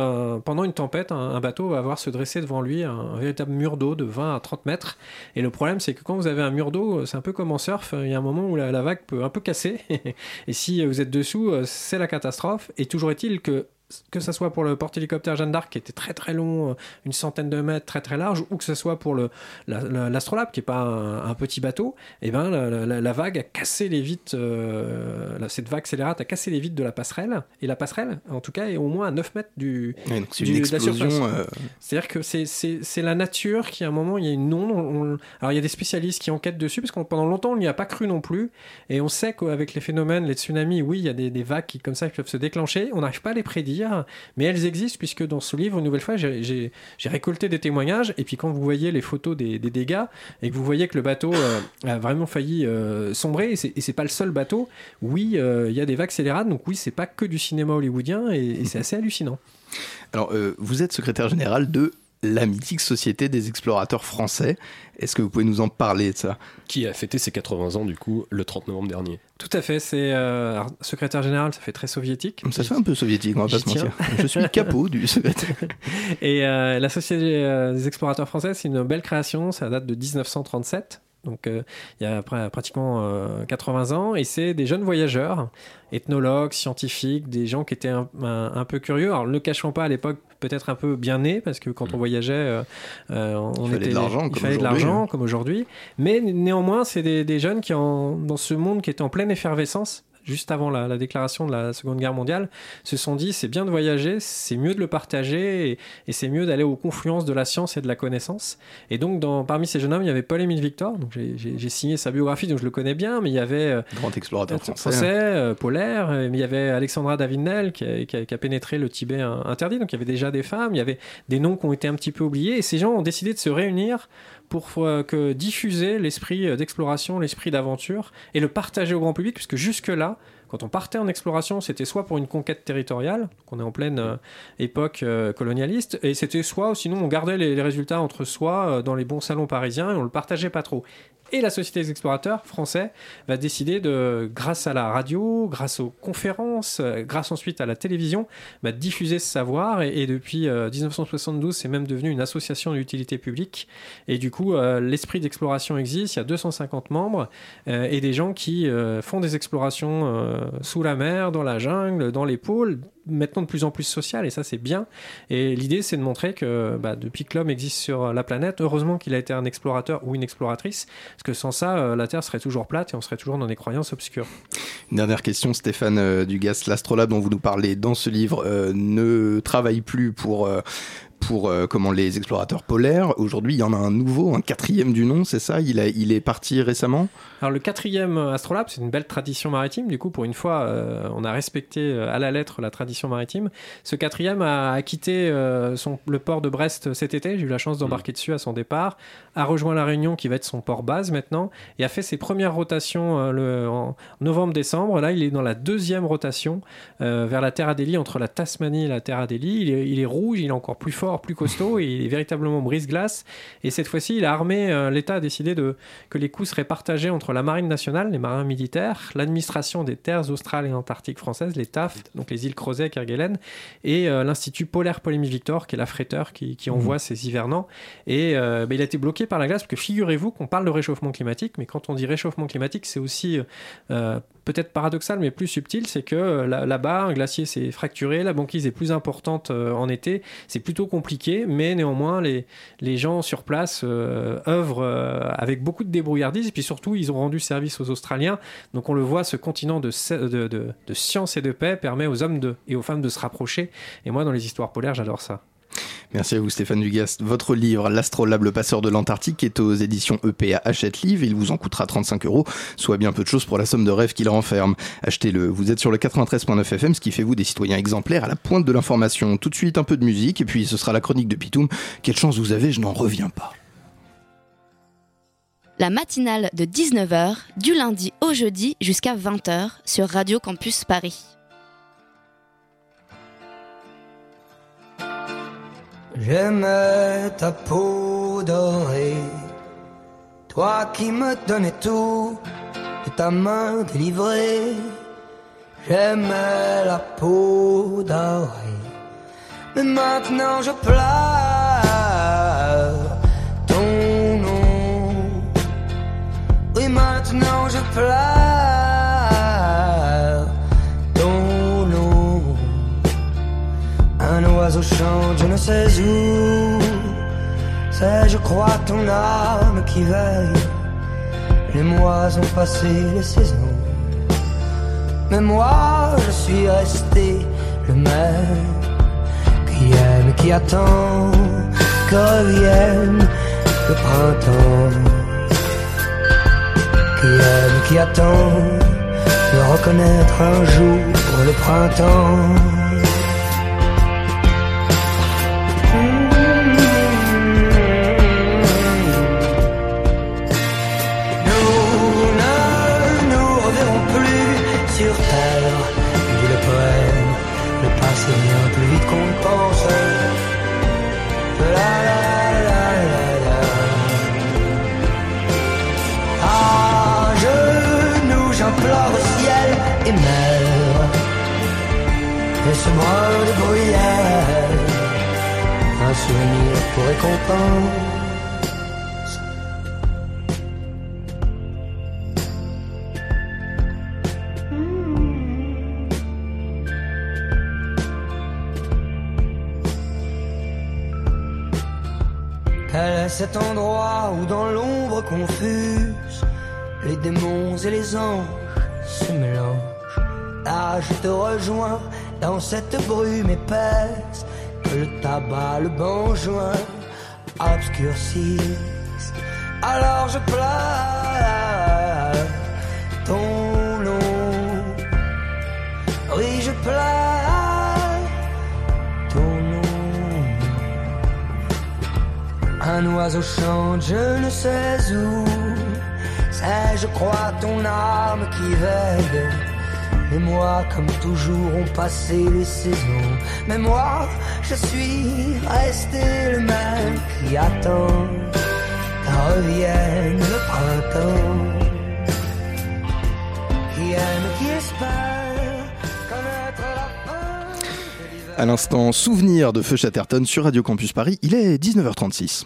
pendant une tempête, un, bateau va avoir se dresser devant lui un, véritable mur d'eau de 20 à 30 mètres. Et le problème, c'est que quand vous avez un mur d'eau, c'est un peu comme en surf, il y a un moment où la, vague peut un peu casser et si vous êtes dessous, c'est la catastrophe. Et toujours est-il que que ce soit pour le porte-hélicoptère Jeanne d'Arc qui était très très long, euh, une centaine de mètres, très très large, ou que ce soit pour le, la- la- l'astrolabe qui est pas un, un petit bateau, et ben la, la- la vague a cassé les vitres, euh, cette vague scélérate a cassé les vitres de la passerelle, et la passerelle, en tout cas, est au moins à 9 mètres du. Ouais, donc du- une de la explosion. surface. euh, C'est-à-dire que c'est, la nature qui, à un moment, il y a une onde. on- on- alors, il y a des spécialistes qui enquêtent dessus, parce que pendant longtemps, on n'y a pas cru non plus. Et on sait qu'avec les phénomènes, les tsunamis, oui, il y a des, des vagues qui, comme ça, qui peuvent se déclencher. On n'arrive pas à les prédire, mais elles existent, puisque dans ce livre, une nouvelle fois, j'ai, récolté des témoignages. Et puis, quand vous voyez les photos des, dégâts, et que vous voyez que le bateau euh, a vraiment failli euh, sombrer, et c'est, pas le seul bateau, oui, euh, il y a des vagues scélérates. Donc, oui, c'est pas que du cinéma hollywoodien, et, c'est assez hallucinant. Alors, vous êtes secrétaire général de la mythique Société des explorateurs français. Est-ce que vous pouvez nous en parler de ça? Qui a fêté ses 80 ans, du coup, le 30 novembre dernier. Tout à fait, c'est euh, alors, secrétaire général, ça fait très soviétique. Ça fait un peu soviétique, on va pas se mentir. Je suis le capot du secrétaire. Et euh, la Société euh, des explorateurs français, c'est une belle création, ça date de 1937. Donc euh, il y a pr- pratiquement euh, 80 ans, et c'est des jeunes voyageurs, ethnologues, scientifiques, des gens qui étaient un, un- un peu curieux. Alors ne le cachons pas à l'époque, peut-être un peu bien nés, parce que quand on voyageait, euh, euh, on Il fallait était, de l'argent, il comme fallait de aujourd'hui, l'argent, hein. comme aujourd'hui. Mais néanmoins, c'est des, des jeunes qui, en, dans ce monde qui était en pleine effervescence, juste avant la, la déclaration de la Seconde Guerre mondiale, se sont dit c'est bien de voyager, c'est mieux de le partager et, et c'est mieux d'aller aux confluences de la science et de la connaissance. Et donc, dans, parmi ces jeunes hommes, il y avait Paul-Émile Victor. Donc, j'ai- signé sa biographie, donc je le connais bien, mais il y avait euh, Grand explorateur français. français, euh, polaire, euh, mais il y avait Alexandra Davinel qui a, qui a- qui a pénétré le Tibet in- interdit, donc il y avait déjà des femmes, il y avait des noms qui ont été un petit peu oubliés, et ces gens ont décidé de se réunir pour euh, que diffuser l'esprit euh, d'exploration, l'esprit d'aventure, et le partager au grand public, puisque jusque-là, quand on partait en exploration, c'était soit pour une conquête territoriale, qu'on est en pleine euh, époque colonialiste, et c'était soit, sinon, on gardait les, résultats entre soi dans les bons salons parisiens et on le partageait pas trop. Et la Société des explorateurs français va décider de, grâce à la radio, grâce aux conférences, euh, grâce ensuite à la télévision, bah, diffuser ce savoir. Et, depuis euh, 1972, c'est même devenu une association d'utilité publique. Et du coup, euh, l'esprit d'exploration existe. Il y a 250 membres euh, et des gens qui euh, font des explorations euh, sous la mer, dans la jungle, dans les pôles, maintenant de plus en plus sociales. Et ça, c'est bien. Et l'idée, c'est de montrer que bah, depuis que l'homme existe sur la planète, heureusement qu'il a été un explorateur ou une exploratrice, parce que sans ça, euh, la Terre serait toujours plate et on serait toujours dans des croyances obscures. Une dernière question, Stéphane euh, Dugas. L'astrolabe dont vous nous parlez dans ce livre euh, ne travaille plus pour, pour euh, comment, les explorateurs polaires. Aujourd'hui, il y en a un nouveau, un quatrième du nom, c'est ça? Il, a, il est parti récemment? Alors le quatrième Astrolabe, c'est une belle tradition maritime. Du coup, pour une fois, euh, on a respecté euh, à la lettre la tradition maritime. Ce quatrième a, a quitté euh, son, le port de Brest cet été. J'ai eu la chance d'embarquer dessus à son départ. A rejoint la Réunion, qui va être son port base maintenant, et a fait ses premières rotations euh, le, en novembre-décembre. Là, il est dans la deuxième rotation euh, vers la Terre Adélie, entre la Tasmanie et la Terre Adélie. Il est, il est rouge, il est encore plus fort, plus costaud, et il est véritablement brise-glace. Et cette fois-ci, il a armé. euh, L'État a décidé de, que les coûts seraient partagés entre la marine nationale, les marins militaires, l'administration des terres australes et antarctiques françaises, les TAF, donc les îles Crozet et Kerguelen, et euh, l'Institut polaire Polémy Victor, qui est l'affréteur qui, qui envoie ces hivernants. Et euh, bah, il a été bloqué par la glace, parce que figurez-vous qu'on parle de réchauffement climatique, mais quand on dit réchauffement climatique, c'est aussi euh, peut-être paradoxal, mais plus subtil, c'est que euh, là- là-bas, un glacier s'est fracturé, la banquise est plus importante euh, en été, c'est plutôt compliqué, mais néanmoins, les, les gens sur place euh, œuvrent avec beaucoup de débrouillardise, et puis surtout, ils ont rendu service aux Australiens. Donc on le voit, ce continent de, de, de- science et de paix permet aux hommes et aux femmes de se rapprocher. Et moi, dans les histoires polaires, j'adore ça. Merci à vous Stéphane Dugas. Votre livre L'astrolabe, le passeur de l'Antarctique est aux éditions EPA Hachette Livre. Il vous en coûtera 35 euros, soit bien peu de choses pour la somme de rêve qu'il renferme. Achetez-le. Vous êtes sur le 93.9 FM, ce qui fait vous des citoyens exemplaires à la pointe de l'information. Tout de suite un peu de musique et puis ce sera la chronique de Pitoum. Quelle chance vous avez, je n'en reviens pas. La matinale de 19h, du lundi au jeudi jusqu'à 20h sur Radio Campus Paris. J'aimais ta peau dorée, toi qui me donnais tout de ta main délivrée. J'aimais la peau dorée, mais maintenant je pleure ton nom. Oui, maintenant je pleure Un oiseau chante, je ne sais où. C'est, je crois, ton âme qui veille. Les mois ont passé, les saisons. Mais moi, je suis resté le même. Qui aime, qui attend que revienne le printemps. Qui aime, qui attend de reconnaître un jour le printemps. Passé vient plus vite qu'on le pense. La la la la la. À genoux, j'implore au ciel et meurs. Brin de bruyère, un souvenir pour récompense. Cet endroit où dans l'ombre confuse les démons et les anges se mélangent Là je te rejoins dans cette brume épaisse que le tabac, le banjoin obscurcissent. Alors je pleure ton nom. Oui, je pleure Un oiseau chante, je ne sais où. C'est, je crois, ton âme qui veille. Et moi, comme toujours, ont passé les saisons. Mais moi, je suis resté le même qui attend qu'en revienne le printemps. Qui aime, qui espère connaître. À l'instant, souvenir de Feu Chatterton sur Radio Campus Paris, il est 19h36.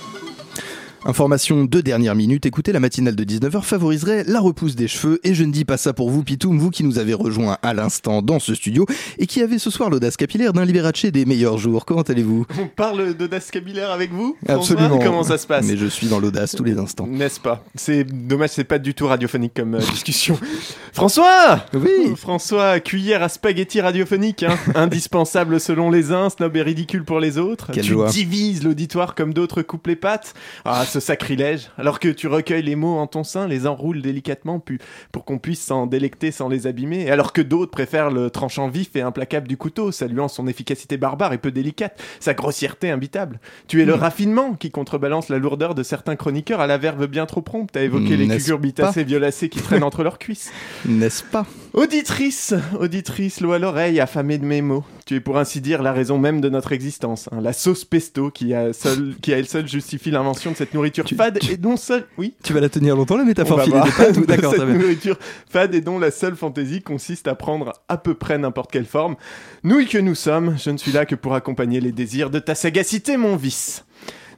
Information de dernière minute, écoutez, la matinale de 19h favoriserait la repousse des cheveux et je ne dis pas ça pour vous Pitoum, vous qui nous avez rejoint à l'instant dans ce studio et qui avez ce soir l'audace capillaire d'un Liberace des meilleurs jours. Comment allez-vous? On parle d'audace capillaire avec vous? Absolument. Comment ça se passe? Mais je suis dans l'audace tous les instants. N'est-ce pas? C'est dommage, c'est pas du tout radiophonique comme euh, discussion. François Oui François, cuillère à spaghetti radiophonique, hein. indispensable selon les uns, snob et ridicule pour les autres. Quelle tu joie. divises l'auditoire comme d'autres coupent les pattes. Ah, ce sacrilège. Alors que tu recueilles les mots en ton sein, les enroules délicatement pu- pour qu'on puisse s'en délecter sans les abîmer. Et alors que d'autres préfèrent le tranchant vif et implacable du couteau, saluant son efficacité barbare et peu délicate, sa grossièreté imbitable. Tu es le Hmm. raffinement qui contrebalance la lourdeur de certains chroniqueurs à la verve bien trop prompte à évoquer les cucurbitacées violacées qui traînent entre leurs cuisses. N'est-ce pas? Auditrice, auditrice, l'eau à l'oreille, affamée de mes mots. Tu es pour ainsi dire la raison même de notre existence. hein. La sauce pesto qui a, seul, qui à elle seule justifie l'invention de cette nourriture fade et dont seule... Oui Tu vas la tenir longtemps la métaphore filée De D'accord, cette nourriture fade et dont la seule fantaisie consiste à prendre à peu près n'importe quelle forme. Nouilles que nous sommes, je ne suis là que pour accompagner les désirs de ta sagacité, mon vice.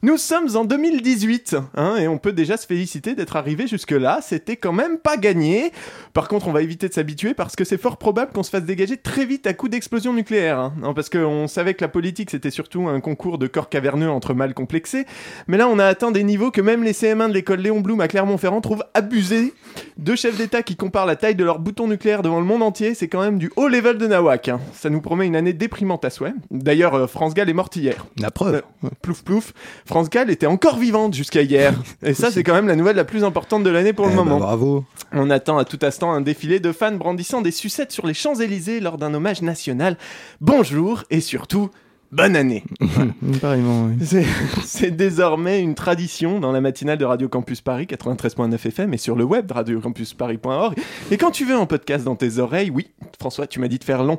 Nous sommes en 2018, hein, et on peut déjà se féliciter d'être arrivé jusque-là. C'était quand même pas gagné. Par contre, on va éviter de s'habituer parce que c'est fort probable qu'on se fasse dégager très vite à coup d'explosion nucléaire. hein. Non, parce qu'on savait que la politique c'était surtout un concours de corps caverneux entre mâles complexés. Mais là, on a atteint des niveaux que même les CM1 de l'école Léon Blum à Clermont-Ferrand trouvent abusés. Deux chefs d'État qui comparent la taille de leur bouton nucléaire devant le monde entier, c'est quand même du haut level de nawak. hein. Ça nous promet une année déprimante à souhait. D'ailleurs, euh, France Gall est morte hier. La preuve. Euh, plouf plouf. France Gall était encore vivante jusqu'à hier. Et ça, c'est quand même la nouvelle la plus importante de l'année pour le Eh ben, moment. bravo. On attend à tout instant un défilé de fans brandissant des sucettes sur les Champs-Élysées lors d'un hommage national. Bonjour et surtout, bonne année. Oui. C'est- désormais une tradition dans la matinale de Radio Campus Paris 93.9 FM et sur le web de radiocampusparis.org. Et quand tu veux un podcast dans tes oreilles, oui, François, tu m'as dit de faire long.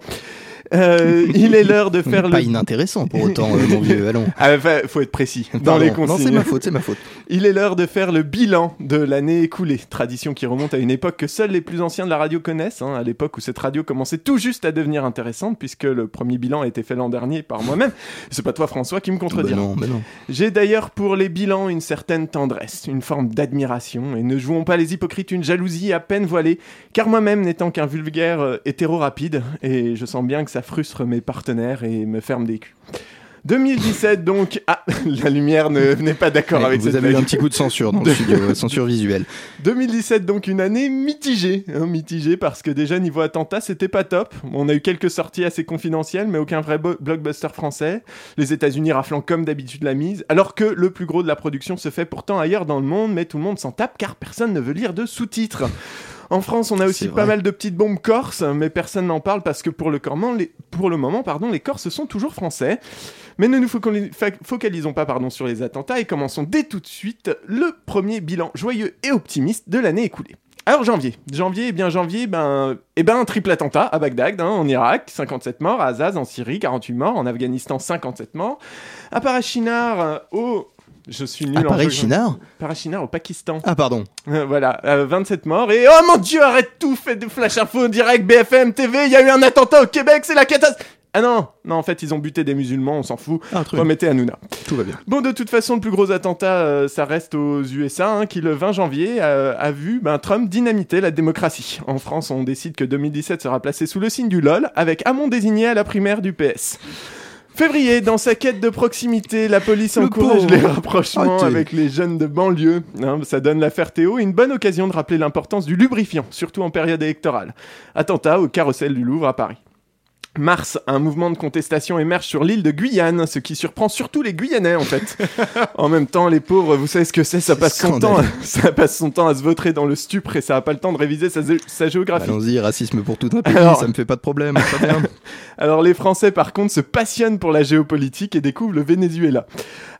Euh, il est l'heure de faire Pas le. inintéressant pour autant, euh, mon vieux, allons. Ah, enfin, faut être précis dans Pardon. les Non, consignes. c'est ma faute, c'est ma faute. Il est l'heure de faire le bilan de l'année écoulée. Tradition qui remonte à une époque que seuls les plus anciens de la radio connaissent, hein, à l'époque où cette radio commençait tout juste à devenir intéressante, puisque le premier bilan a été fait l'an dernier par moi-même. C'est pas toi, François, qui me Bah contredira. non, bah non. J'ai d'ailleurs pour les bilans une certaine tendresse, une forme d'admiration, et ne jouons pas les hypocrites une jalousie à peine voilée, car moi-même n'étant qu'un vulgaire euh, hétéro rapide, et je sens bien que ça frustre mes partenaires et me ferme des culs. 2017 donc, ah, la lumière ne- n'est pas d'accord Ouais, avec Vous cette avez eu un petit coup de censure dans le studio, euh, censure visuelle. 2017 donc une année mitigée, hein, mitigée parce que déjà niveau attentat c'était pas top. On a eu quelques sorties assez confidentielles mais aucun vrai blockbuster français. Les États-Unis raflant comme d'habitude la mise, alors que le plus gros de la production se fait pourtant ailleurs dans le monde, mais tout le monde s'en tape car personne ne veut lire de sous-titres. En France, on a aussi pas mal de petites bombes corses, mais personne n'en parle parce que pour le, corment, les, pour le moment, pardon, les Corses sont toujours français. Mais ne nous focalisons pas pardon, sur les attentats et commençons dès tout de suite le premier bilan joyeux et optimiste de l'année écoulée. Alors janvier, janvier, eh bien janvier, ben, eh ben un triple attentat à Bagdad, hein, en Irak, 57 morts, à Azaz en Syrie, 48 morts, en Afghanistan, 57 morts, à Parachinar, euh, au... Je suis nul À en Parachinar géographie. Parachinar au Pakistan. Ah, pardon. Euh, voilà, euh, 27 morts et oh mon dieu, arrête tout, faites de flash info direct BFM TV, il y a eu un attentat au Québec, c'est la catastrophe. Ah non, non, en fait, ils ont buté des musulmans, on s'en fout. Ah. Remettez Hanouna. Tout va bien. Bon, de toute façon, le plus gros attentat, euh, ça reste aux USA, hein, qui le 20 janvier euh, a vu ben, Trump dynamiter la démocratie. En France, on décide que 2017 sera placé sous le signe du LOL, avec Hamon désigné à la primaire du PS. Février, dans sa quête de proximité, la police Le encourage les rapprochements Ah, avec les jeunes de banlieue. Hein, ça donne l'affaire Théo une bonne occasion de rappeler l'importance du lubrifiant, surtout en période électorale. Attentat au carrousel du Louvre à Paris. Mars, un mouvement de contestation émerge sur l'île de Guyane, ce qui surprend surtout les Guyanais en fait. en même temps, les pauvres, vous savez ce que c'est, ça passe son temps, ça passe son temps à se vautrer dans le stupre et ça a pas le temps de réviser sa, sa géographie. Allons-y, racisme pour tout un pays, Alors- ça me fait pas de problème. Alors les Français par contre se passionnent pour la géopolitique et découvrent le Venezuela.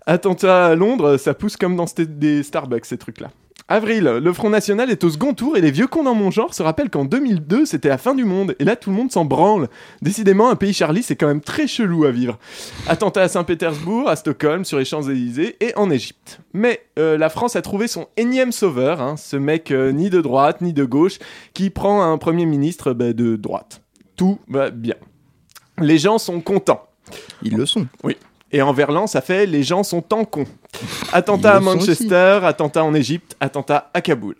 Attentat à Londres, ça pousse comme dans des Starbucks ces trucs-là. Avril, le Front National est au second tour et les vieux cons dans mon genre se rappellent qu'en 2002 c'était la fin du monde et là tout le monde s'en branle. Décidément un pays Charlie c'est quand même très chelou à vivre. Attentat à Saint-Pétersbourg, à Stockholm, sur les Champs-Élysées et en Égypte. Mais euh, la France a trouvé son énième sauveur, hein, ce mec euh, ni de droite ni de gauche qui prend un premier ministre bah, de droite. Tout va bien. Les gens sont contents. Ils le sont. Oui. Et en verlan, ça fait les gens sont en con. Attentat à Manchester, attentat en Égypte, attentat à Kaboul.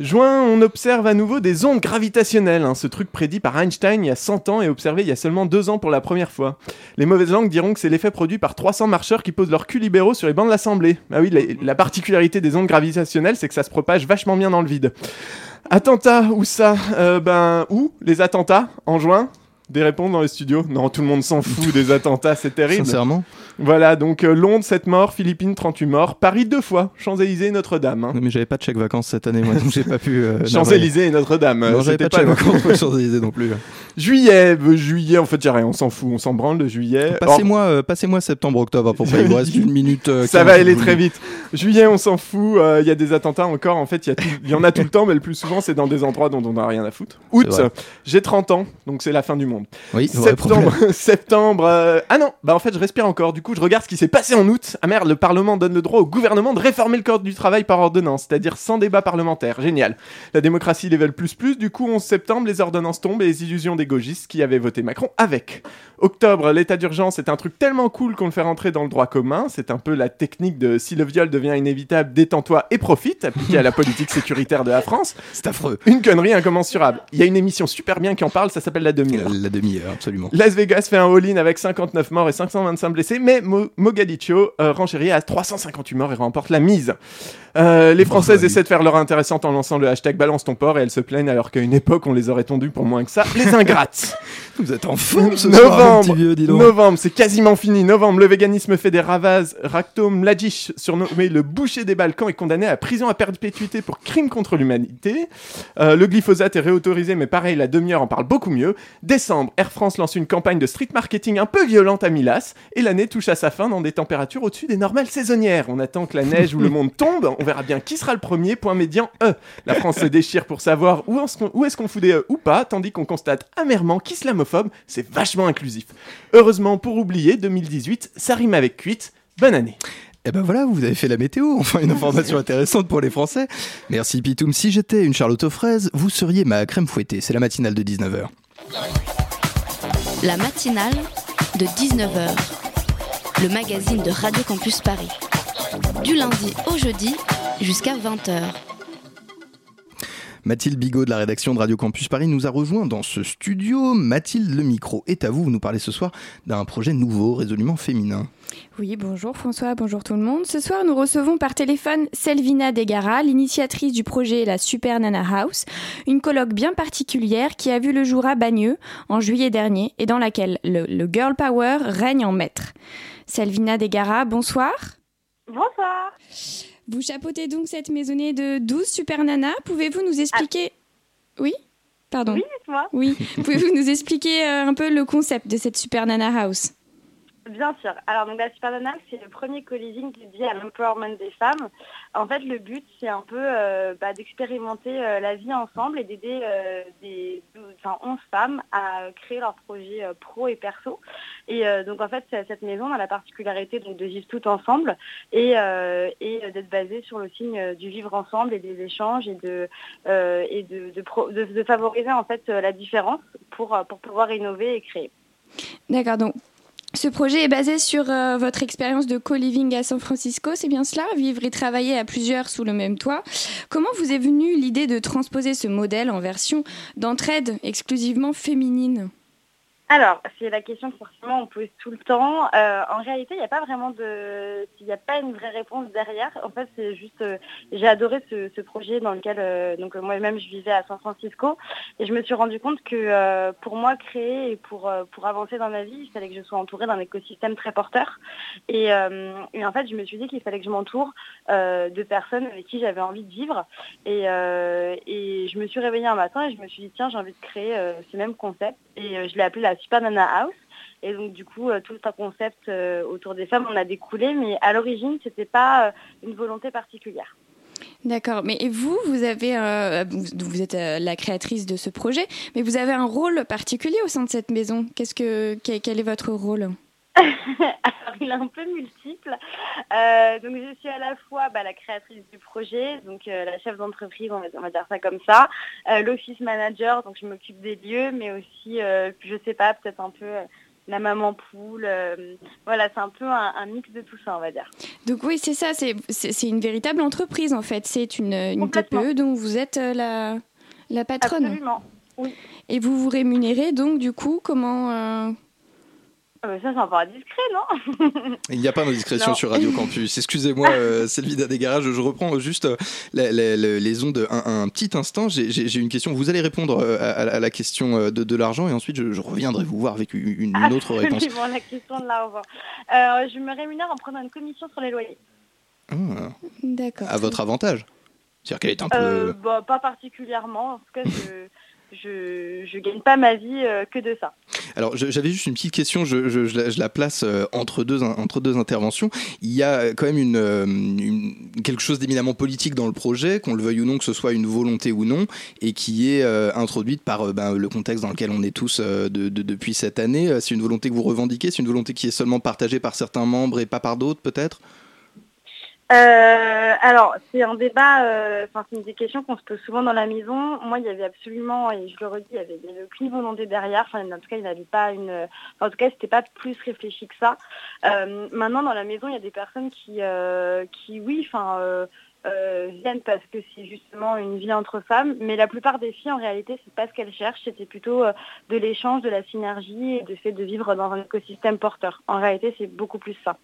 Juin, on observe à nouveau des ondes gravitationnelles, hein, ce truc prédit par Einstein il y a 100 ans et observé il y a seulement 2 ans pour la première fois. Les mauvaises langues diront que c'est l'effet produit par 300 marcheurs qui posent leur cul libéraux sur les bancs de l'Assemblée. Ah oui, la, la particularité des ondes gravitationnelles, c'est que ça se propage vachement bien dans le vide. Attentat, où ça? Euh, Ben, où Les attentats En juin? Des réponses dans les studios Non, tout le monde s'en fout des attentats, c'est terrible. Sincèrement Voilà, donc euh, Londres, 7 morts, Philippines, 38 morts, Paris deux fois, Champs-Élysées et Notre-Dame. hein. Non, mais j'avais pas de chèque vacances cette année, moi, donc j'ai pas pu. euh, Champs-Élysées et Notre-Dame. Non, euh, j'avais pas de chèque vacances pour Champs-Élysées non plus. Juillet, juillet, en fait, a rien, on s'en fout, on s'en branle de juillet. Passez-moi passez-moi septembre-octobre à peu près. Il vous reste une minute. Ça 15, va aller très vite. Juillet, on s'en fout. Il y a des attentats encore. En fait, il y, en a tout le temps, mais le plus souvent, c'est dans des endroits dont on n'a rien à foutre. Août, j'ai 30 ans, donc c'est la fin du monde. Oui, vrai septembre, septembre. euh, Ah non, bah en fait, je respire encore. Du coup, je regarde ce qui s'est passé en août. Ah merde, le Parlement donne le droit au gouvernement de réformer le code du travail par ordonnance, c'est-à-dire sans débat parlementaire. Génial. La démocratie level plus plus. Du coup, 11 septembre, les ordonnances tombent et les illusions des gauchistes qui avaient voté Macron avec. Octobre, l'état d'urgence est un truc tellement cool qu'on le fait rentrer dans le droit commun. C'est un peu la technique de si le viol devient inévitable, détends-toi et profite, appliquée à la politique sécuritaire de la France. C'est affreux. Une connerie incommensurable. Il y a une émission super bien qui en parle, ça s'appelle La Demi-heure. La demi-heure, absolument. Las Vegas fait un all-in avec 59 morts et 525 blessés, mais Mo- Mogadiscio euh, renchérit à 358 morts et remporte la mise. Euh, les Françaises essaient de faire leur intéressante en lançant le hashtag balance ton port et elles se plaignent alors qu'à une époque on les aurait tondus pour moins que ça. Les ingrates Vous êtes en forme ce soir, Novembre, petit vieux, dis donc. novembre, c'est quasiment fini. Novembre, le véganisme fait des ravages. Rakto Mladic, surnommé le boucher des Balkans, est condamné à prison à perpétuité pour crime contre l'humanité. Euh, le glyphosate est réautorisé, mais pareil, la demi-heure en parle beaucoup mieux. Décembre, Air France lance une campagne de street marketing un peu violente à Milas, et l'année touche à sa fin dans des températures au-dessus des normales saisonnières. On attend que la neige ou le monde tombe, on verra bien qui sera le premier, point médian E. La France se déchire pour savoir où, est-ce qu'on- fout des E ou pas, tandis qu'on constate amèrement c'est vachement inclusif. Heureusement, pour oublier, 2018, ça rime avec cuite. Bonne année. Et ben voilà, vous avez fait la météo, enfin une information intéressante pour les Français. Merci Pitoum. Si j'étais une Charlotte aux fraises, vous seriez ma crème fouettée. C'est la matinale de 19h. La matinale de 19h, le magazine de Radio Campus Paris. Du lundi au jeudi jusqu'à 20h. Mathilde Bigot de la rédaction de Radio Campus Paris nous a rejoint dans ce studio. Mathilde, le micro est à vous. Vous nous parlez ce soir d'un projet nouveau, résolument féminin. Oui, bonjour François, bonjour tout le monde. Ce soir, nous recevons par téléphone Selvina Degara, l'initiatrice du projet La Super Nana House, une colloque bien particulière qui a vu le jour à Bagneux en juillet dernier et dans laquelle le, le girl power règne en maître. Selvina Degara, bonsoir. Bonsoir. Vous chapeautez donc cette maisonnée de 12 super nanas. Pouvez-vous nous expliquer Oui Pardon. Oui, dites-moi. Oui. Pouvez-vous nous expliquer euh, un peu le concept de cette super nana house? Bien sûr. Alors, donc, la Super Nana, c'est le premier co-living dédié à l'empowerment des femmes. En fait, le but, c'est un peu euh, bah, d'expérimenter euh, la vie ensemble et d'aider euh, des enfin, 11 femmes à créer leurs projets pro et perso. Et donc, en fait, cette maison a la particularité donc, de vivre toutes ensemble et, et d'être basée sur le signe du vivre ensemble et des échanges et de, et de, de, favoriser en fait la différence pour, pour pouvoir innover et créer. D'accord, donc ce projet est basé sur euh, votre expérience de co-living à San Francisco, c'est bien cela Vivre et travailler à plusieurs sous le même toit. Comment vous est venue l'idée de transposer ce modèle en version d'entraide exclusivement féminine? Alors, c'est la question que forcément on pose tout le temps. Euh, en réalité, il n'y a pas vraiment de... Il n'y a pas une vraie réponse derrière. En fait, c'est juste... euh, J'ai adoré ce, projet dans lequel euh, donc, moi-même je vivais à San Francisco. Et je me suis rendu compte que pour moi, créer et pour, pour avancer dans ma vie, il fallait que je sois entourée d'un écosystème très porteur. Et, en fait, je me suis dit qu'il fallait que je m'entoure de personnes avec qui j'avais envie de vivre. Et, et je me suis réveillée un matin et je me suis dit, tiens, j'ai envie de créer ce même concept. Et je l'ai appelé la Super Nana House. Et donc du coup, euh, tout un concept euh, autour des femmes, on a découlé, mais à l'origine, c'était pas euh, une volonté particulière. D'accord, mais vous, vous avez, euh, vous, êtes la créatrice de ce projet, mais vous avez un rôle particulier au sein de cette maison. Qu'est-ce que, quel est votre rôle? Alors, il est un peu multiple. Euh, donc, je suis à la fois bah, la créatrice du projet, donc euh, la chef d'entreprise, on va, on va dire ça comme ça, euh, l'office manager, donc je m'occupe des lieux, mais aussi, je sais pas, peut-être un peu la maman poule. euh, voilà, c'est un peu un, un mix de tout ça, on va dire. Donc oui, c'est ça, c'est, une véritable entreprise en fait. C'est une, une TPE dont vous êtes la, la patronne. Absolument, oui. Et vous vous rémunérez donc du coup comment euh, Euh, ça, c'est un peu discret, non Il n'y a pas d'indiscrétion sur Radio Campus. Excusez-moi, euh, Selvina Desgarages, je reprends juste euh, les ondes un, un petit instant. J'ai- une question. Vous allez répondre euh, à, à la question euh, de, de l'argent et ensuite je, je reviendrai vous voir avec une, une autre réponse. Absolument, la question de l'argent. Euh, je me rémunère en prenant une commission sur les loyers. Ah, D'accord. à votre avantage. C'est-à-dire qu'elle est un peu. Euh, bah, pas particulièrement. En tout cas, je, je, je gagne pas ma vie euh, que de ça. Alors, j'avais juste une petite question, je, la, place euh, entre, deux, interventions. Il y a quand même euh, quelque chose d'éminemment politique dans le projet, qu'on le veuille ou non, que ce soit une volonté ou non, et qui est euh, introduite par euh, ben, le contexte dans lequel on est tous euh, de- de- depuis cette année. Euh, C'est une volonté que vous revendiquez, c'est une volonté qui est seulement partagée par certains membres et pas par d'autres, peut-être? Euh, alors, c'est un débat, euh, enfin, c'est une des questions qu'on se pose souvent dans la maison. Moi, il y avait absolument, et je le redis, il y avait, aucune volonté derrière. Enfin, en tout cas, il n'avait pas une, en tout cas, c'était pas plus réfléchi que ça. Euh, maintenant, dans la maison, il y a des personnes qui, qui, oui, enfin, viennent parce que c'est justement une vie entre femmes, mais la plupart des filles, en réalité, c'est pas ce qu'elles cherchent. C'était plutôt de l'échange, de la synergie et du fait de vivre dans un écosystème porteur. En réalité, c'est beaucoup plus ça.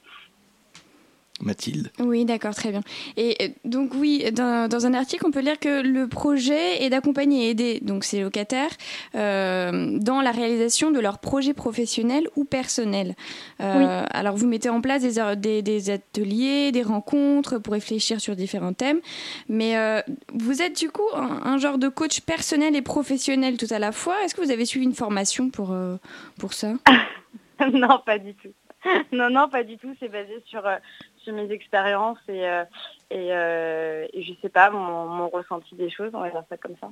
Mathilde Oui, d'accord, très bien. Et donc oui, dans, dans un article, on peut lire que le projet est d'accompagner et aider donc ces locataires euh, dans la réalisation de leurs projets professionnels ou personnels. Euh, Oui. Alors vous mettez en place des, des, des ateliers, des rencontres pour réfléchir sur différents thèmes, mais euh, vous êtes du coup un, un genre de coach personnel et professionnel tout à la fois. Est-ce que vous avez suivi une formation pour, euh, pour ça? Non, pas du tout. Non, non, pas du tout. C'est basé sur, euh, sur mes expériences et, euh, et, euh, et je sais pas, mon, mon ressenti des choses, on va dire ça comme ça.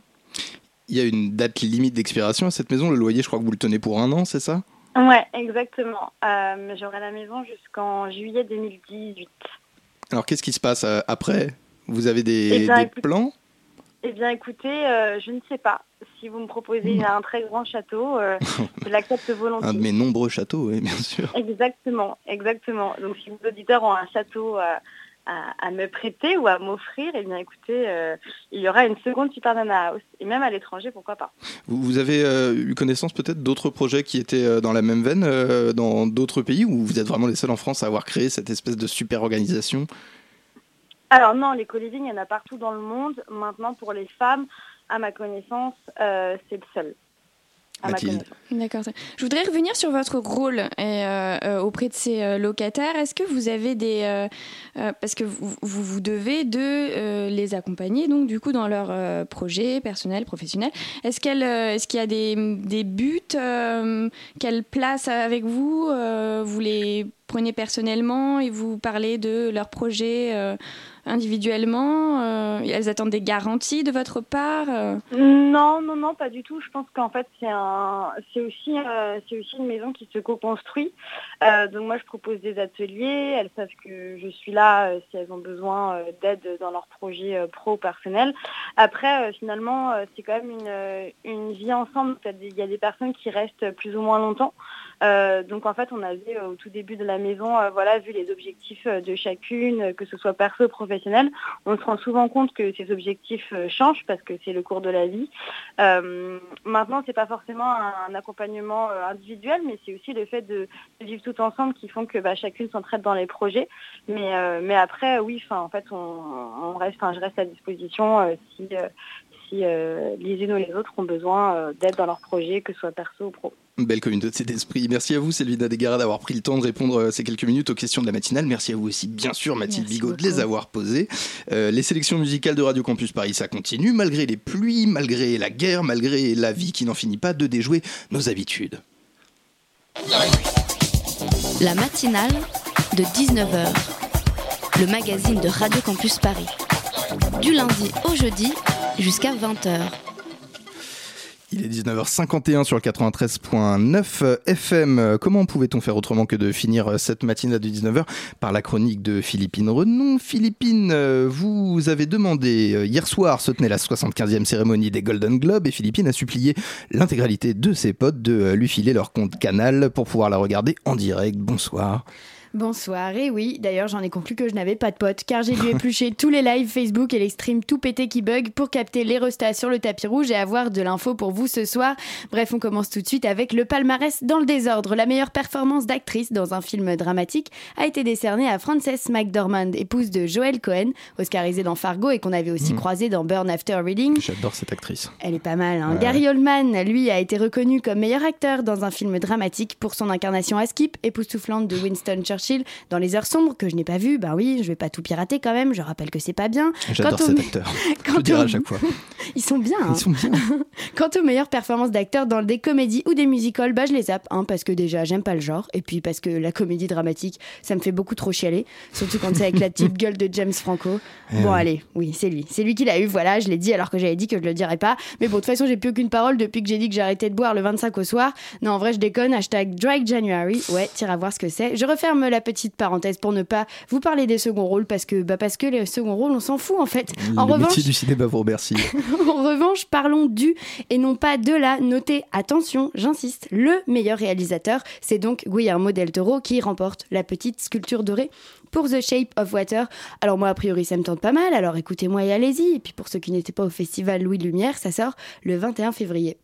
Il y a une date limite d'expiration à cette maison. Le loyer, je crois que vous le tenez pour un an, c'est ça? Ouais, exactement. Euh, J'aurai la maison jusqu'en juillet 2018. Alors, qu'est-ce qui se passe après? Vous avez des, Eh des écoute- plans? Eh bien, écoutez, euh, je ne sais pas. Si vous me proposez un très grand château, euh, je l'accepte volontiers. Un de mes nombreux châteaux, oui, bien sûr. Exactement, exactement. Donc si vos auditeurs ont un château à, à- à me prêter ou à m'offrir, eh bien écoutez, euh, il y aura une seconde Super Nana House. Et même à l'étranger, pourquoi pas. Vous, vous avez euh, eu connaissance peut-être d'autres projets qui étaient dans la même veine dans d'autres pays ou vous êtes vraiment les seuls en France à avoir créé cette espèce de super organisation? Alors non, les co-living, il y en a partout dans le monde. Maintenant, pour les femmes, à ma connaissance, euh, c'est le seul. D'accord. Je voudrais revenir sur votre rôle euh, euh, auprès de ces euh, locataires. Est-ce que vous avez des... euh, euh, parce que vous, vous vous devez de euh, les accompagner, donc du coup, dans leurs euh, projets personnels, professionnels. Est-ce qu'elle, euh, est-ce qu'il y a des, des buts euh, qu'elles placent avec vous euh, Vous les prenez personnellement et vous parlez de leurs projets euh, individuellement euh, Elles attendent des garanties de votre part euh Non, non, non, pas du tout. Je pense qu'en fait, c'est un, c'est aussi, euh, c'est aussi une maison qui se co-construit. Donc moi, je propose des ateliers. Elles savent que je suis là si elles ont besoin d'aide dans leurs projets euh, pro ou personnels. Après, finalement, c'est quand même une, une vie ensemble. Il y a des personnes qui restent plus ou moins longtemps. Euh, donc en fait, on avait euh, au tout début de la maison, euh, voilà, vu les objectifs de chacune, que ce soit perso professionnel, on se rend souvent compte que ces objectifs changent parce que c'est le cours de la vie. Maintenant, c'est pas forcément un, accompagnement individuel, mais c'est aussi le fait de, vivre tout ensemble qui font que bah, chacune s'entraide dans les projets. Mais, mais après, oui, en fait, on, on reste, je reste à disposition si, euh, si euh, les unes ou les autres ont besoin euh, d'aide dans leurs projets, que ce soit perso ou pro. Belle communauté d'esprit. Merci à vous, Selvina Degara, d'avoir pris le temps de répondre euh, ces quelques minutes aux questions de la matinale. Merci à vous aussi, bien sûr, Mathilde Merci Bigot, de les avoir posées. Euh, les sélections musicales de Radio Campus Paris, ça continue, malgré les pluies, malgré la guerre, malgré la vie qui n'en finit pas de déjouer nos habitudes. La matinale de 19h, le magazine de Radio Campus Paris. Du lundi au jeudi jusqu'à 20h. Il est 19h51 sur le 93.9 FM. Comment pouvait-on faire autrement que de finir cette matinale de 19h par la chronique de Philippine Renon? Philippine, vous avez demandé, euh, hier soir se tenait la 75e cérémonie des Golden Globes et Philippine a supplié l'intégralité de ses potes de euh, lui filer leur compte canal pour pouvoir la regarder en direct. Bonsoir. Bonsoir, et oui, d'ailleurs j'en ai conclu que je n'avais pas de potes, car j'ai dû éplucher tous les lives Facebook et les streams tout pété qui bug pour capter les restats sur le tapis rouge et avoir de l'info pour vous ce soir. Bref, on commence tout de suite avec le palmarès dans le désordre. La meilleure performance d'actrice dans un film dramatique a été décernée à Frances McDormand, épouse de Joel Cohen, oscarisée dans Fargo et qu'on avait aussi Mhm. croisée dans Burn After Reading. J'adore cette actrice. Elle est pas mal. Hein. Ouais. Gary Oldman, lui, a été reconnu comme meilleur acteur dans un film dramatique pour son incarnation à Skip, époustouflante de Winston Churchill dans Les Heures Sombres, que je n'ai pas vu. Ben oui, je vais pas tout pirater quand même. Je rappelle que c'est pas bien. J'adore cet acteur. Je le dirai à chaque fois. Ils sont bien. hein. Ils sont bien. Quant aux meilleures performances d'acteurs dans des comédies ou des musicals, bah je les zappe, hein, parce que déjà j'aime pas le genre, et puis parce que la comédie dramatique, ça me fait beaucoup trop chialer, surtout quand c'est avec la petite gueule de James Franco. Eh bon allez, oui, c'est lui, c'est lui qui l'a eu, voilà, je l'ai dit alors que j'avais dit que je le dirais pas, mais bon, de toute façon j'ai plus aucune parole depuis que j'ai dit que arrêté de boire le 25 au soir. Non, en vrai je déconne, hashtag Drag January, ouais, tire à voir ce que c'est. Je referme la petite parenthèse pour ne pas vous parler des seconds rôles, parce que, bah, parce que les seconds rôles, on s'en fout en fait. En le revanche, du cinéma vous remercie. en revanche, parlons du et non pas de la. Notez, attention, j'insiste, le meilleur réalisateur, c'est donc Guillermo del Toro qui remporte la petite sculpture dorée pour The Shape of Water. Alors moi, a priori, ça me tente pas mal, alors écoutez-moi et allez-y. Et puis pour ceux qui n'étaient pas au festival Louis Lumière, ça sort le 21 février.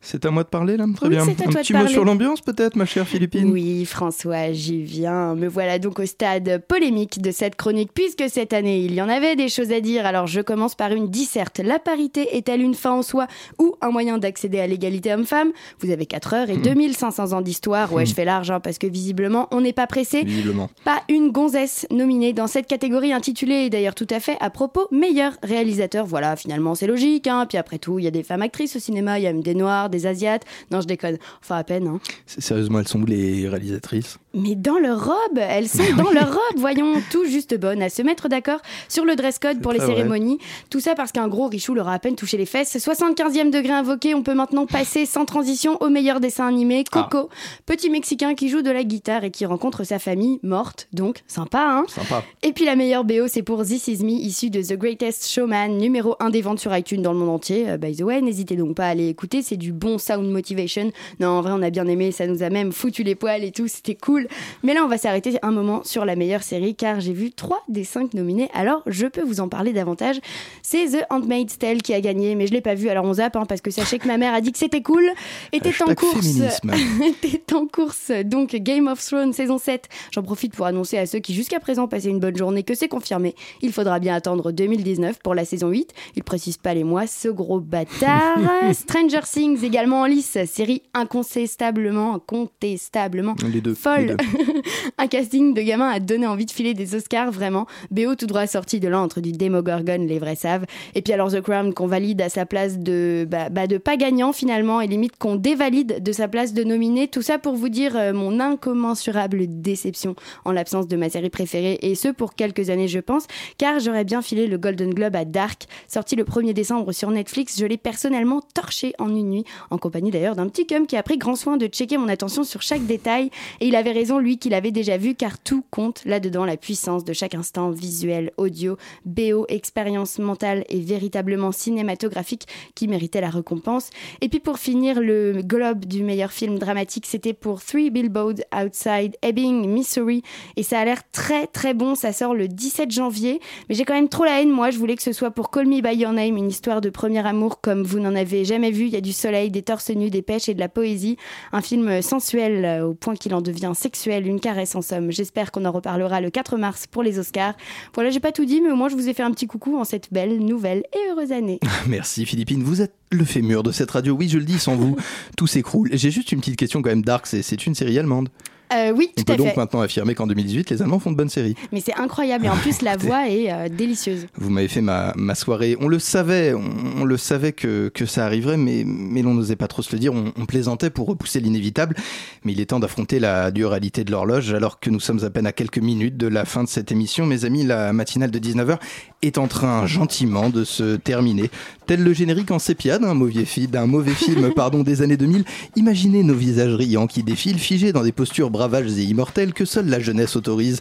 C'est à moi de parler là Très Oui, bien. c'est à Un toi de petit mot parler. sur l'ambiance peut-être, ma chère Philippine? Oui, François, j'y viens. Me voilà donc au stade polémique de cette chronique, puisque cette année, il y en avait des choses à dire. Alors je commence par une disserte. La parité est-elle une fin en soi ou un moyen d'accéder à l'égalité homme-femme? Vous avez 4 heures et 2500 ans d'histoire. Ouais, je fais l'argent parce que visiblement, on n'est pas pressé. Visiblement. Pas une gonzesse nominée dans cette catégorie intitulée, et d'ailleurs tout à fait à propos, meilleur réalisateur. Voilà, finalement c'est logique, hein. Puis après tout, il y a des femmes actrices au cinéma, il y a même des noirs, des asiates. Non, je déconne. Enfin, à peine, hein. Sérieusement, elles sont où les réalisatrices? Mais dans leur robe, elles sont dans leur robe, voyons, tout juste bonnes, à se mettre d'accord sur le dress code pour les vrai. cérémonies. Tout ça parce qu'un gros richou leur a à peine touché les fesses. 75e degré invoqué, on peut maintenant passer sans transition au meilleur dessin animé, Coco, petit Mexicain qui joue de la guitare et qui rencontre sa famille morte, donc sympa, hein Sympa. et puis la meilleure BO, c'est pour This Is Me, issu de The Greatest Showman, numéro 1 des ventes sur iTunes dans le monde entier. Euh, by the way, n'hésitez donc pas à aller écouter, c'est du bon sound motivation. Non, en vrai, on a bien aimé, ça nous a même foutu les poils et tout, c'était cool. Cool. Mais là, on va s'arrêter un moment sur la meilleure série car j'ai vu 3 des 5 nominés. Alors, je peux vous en parler davantage. C'est The Handmaid's Tale qui a gagné, mais je l'ai pas vu. Alors, on zappe hein, parce que sachez que ma mère a dit que c'était cool. Était en course. était en course. Donc, Game of Thrones saison 7. J'en profite pour annoncer à ceux qui jusqu'à présent passaient une bonne journée que c'est confirmé. Il faudra bien attendre 2019 pour la saison 8. Il précise pas les mois, ce gros bâtard. Stranger Things également en lice. Série incontestablement, incontestablement Les deux. folle. les. un casting de gamins a donné envie de filer des Oscars, vraiment. BO tout droit sorti de l'antre du Demogorgon, les vrais savent. Et puis alors The Crown qu'on valide à sa place de, bah, bah, de pas gagnant finalement, et limite qu'on dévalide de sa place de nominé. Tout ça pour vous dire euh, mon incommensurable déception en l'absence de ma série préférée, et ce pour quelques années je pense, car j'aurais bien filé le Golden Globe à Dark, sorti le 1er décembre sur Netflix. Je l'ai personnellement torché en une nuit, en compagnie d'ailleurs d'un petit cum qui a pris grand soin de checker mon attention sur chaque détail. Et il avait raison, lui, qu'il avait déjà vu, car tout compte là-dedans, la puissance de chaque instant visuel, audio, BO, expérience mentale et véritablement cinématographique qui méritait la récompense. Et puis pour finir, le globe du meilleur film dramatique, c'était pour Three Billboards Outside Ebbing, Missouri. Et ça a l'air très très bon, ça sort le 17 janvier. Mais j'ai quand même trop la haine, moi, je voulais que ce soit pour Call Me By Your Name, une histoire de premier amour comme vous n'en avez jamais vu. Il y a du soleil, des torses nus, des pêches et de la poésie. Un film sensuel euh, au point qu'il en devient sexuel, une caresse en somme. J'espère qu'on en reparlera le 4 mars pour les Oscars. Voilà, j'ai pas tout dit, mais au moins je vous ai fait un petit coucou en cette belle, nouvelle et heureuse année. Merci Philippine, vous êtes le fémur de cette radio. Oui, je le dis, sans vous, tout s'écroule. J'ai juste une petite question quand même. Dark, c'est- c'est une série allemande. Euh, oui, On tout peut à donc fait. maintenant affirmer qu'en 2018, les Allemands font de bonnes séries. Mais c'est incroyable et en plus la voix est euh, délicieuse. Vous m'avez fait ma, ma soirée. On le savait, on, on le savait que, que ça arriverait, mais, mais l'on n'osait pas trop se le dire. On, on plaisantait pour repousser l'inévitable. Mais il est temps d'affronter la dure réalité de l'horloge, alors que nous sommes à peine à quelques minutes de la fin de cette émission. Mes amis, la matinale de 19h est en train gentiment de se terminer. Tel le générique en sépia d'un mauvais, fi- mauvais film pardon, des années 2000, imaginez nos visages riants qui défilent, figés dans des postures bravages et immortelles que seule la jeunesse autorise.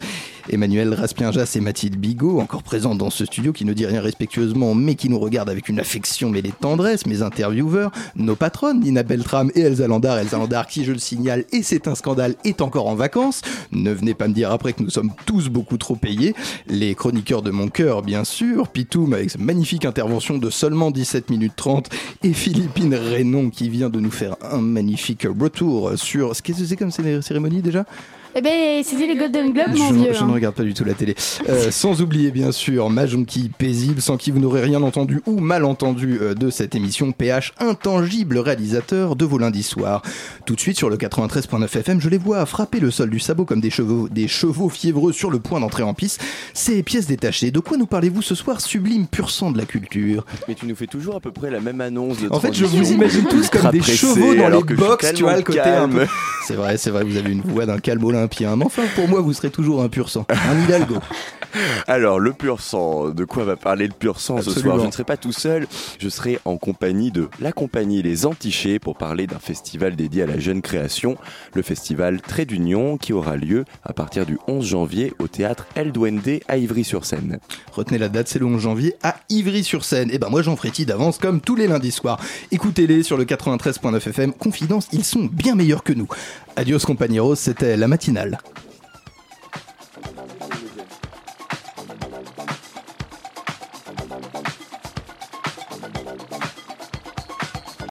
Emmanuel Raspienjas et Mathilde Bigot, encore présents dans ce studio, qui ne dit rien respectueusement, mais qui nous regarde avec une affection mêlée de tendresse, mes intervieweurs, nos patronnes, Nina Beltram et Elsa Landar. Elsa Landar, qui, je le signale, et c'est un scandale, est encore en vacances. Ne venez pas me dire après que nous sommes tous beaucoup trop payés. Les chroniqueurs de mon cœur, bien sûr, Pitoum avec sa magnifique intervention de seulement 17 minutes 30, et Philippine Rénon qui vient de nous faire un magnifique retour sur... Ce que c'est comme cé- cérémonie déjà? Eh ben, c'était les Golden Globes, mon je, vieux. je hein. ne regarde pas du tout la télé. Euh, sans oublier bien sûr Majonki paisible, sans qui vous n'aurez rien entendu ou mal entendu euh, de cette émission. PH, intangible réalisateur de vos lundis soirs. Tout de suite sur le 93.9 FM, je les vois frapper le sol du sabot comme des chevaux, des chevaux fiévreux sur le point d'entrer en piste. Ces pièces détachées, de quoi nous parlez-vous ce soir, sublime pur sang de la culture? Mais tu nous fais toujours à peu près la même annonce de En fait, je vous imagine tous comme des pressé, chevaux dans alors les que je suis box, tu vois, le côté un peu. calme. C'est vrai, c'est vrai, vous avez une voix d'un calme olympien. Mais enfin, pour moi, vous serez toujours un pur sang, un Hidalgo. Alors, le pur sang, de quoi va parler le pur sang ce soir? Je ne serai pas tout seul, je serai en compagnie de la compagnie Les Antichés pour parler d'un festival dédié à la jeune création, le festival Trait d'Union qui aura lieu à partir du 11 janvier au théâtre El Duende à Ivry-sur-Seine. Retenez la date, c'est le 11 janvier à Ivry-sur-Seine. Et ben moi j'en frétille d'avance comme tous les lundis soirs. Écoutez-les sur le 93.9 FM. Confidence, ils sont bien meilleurs que nous. Adios compañeros, c'était la matinale.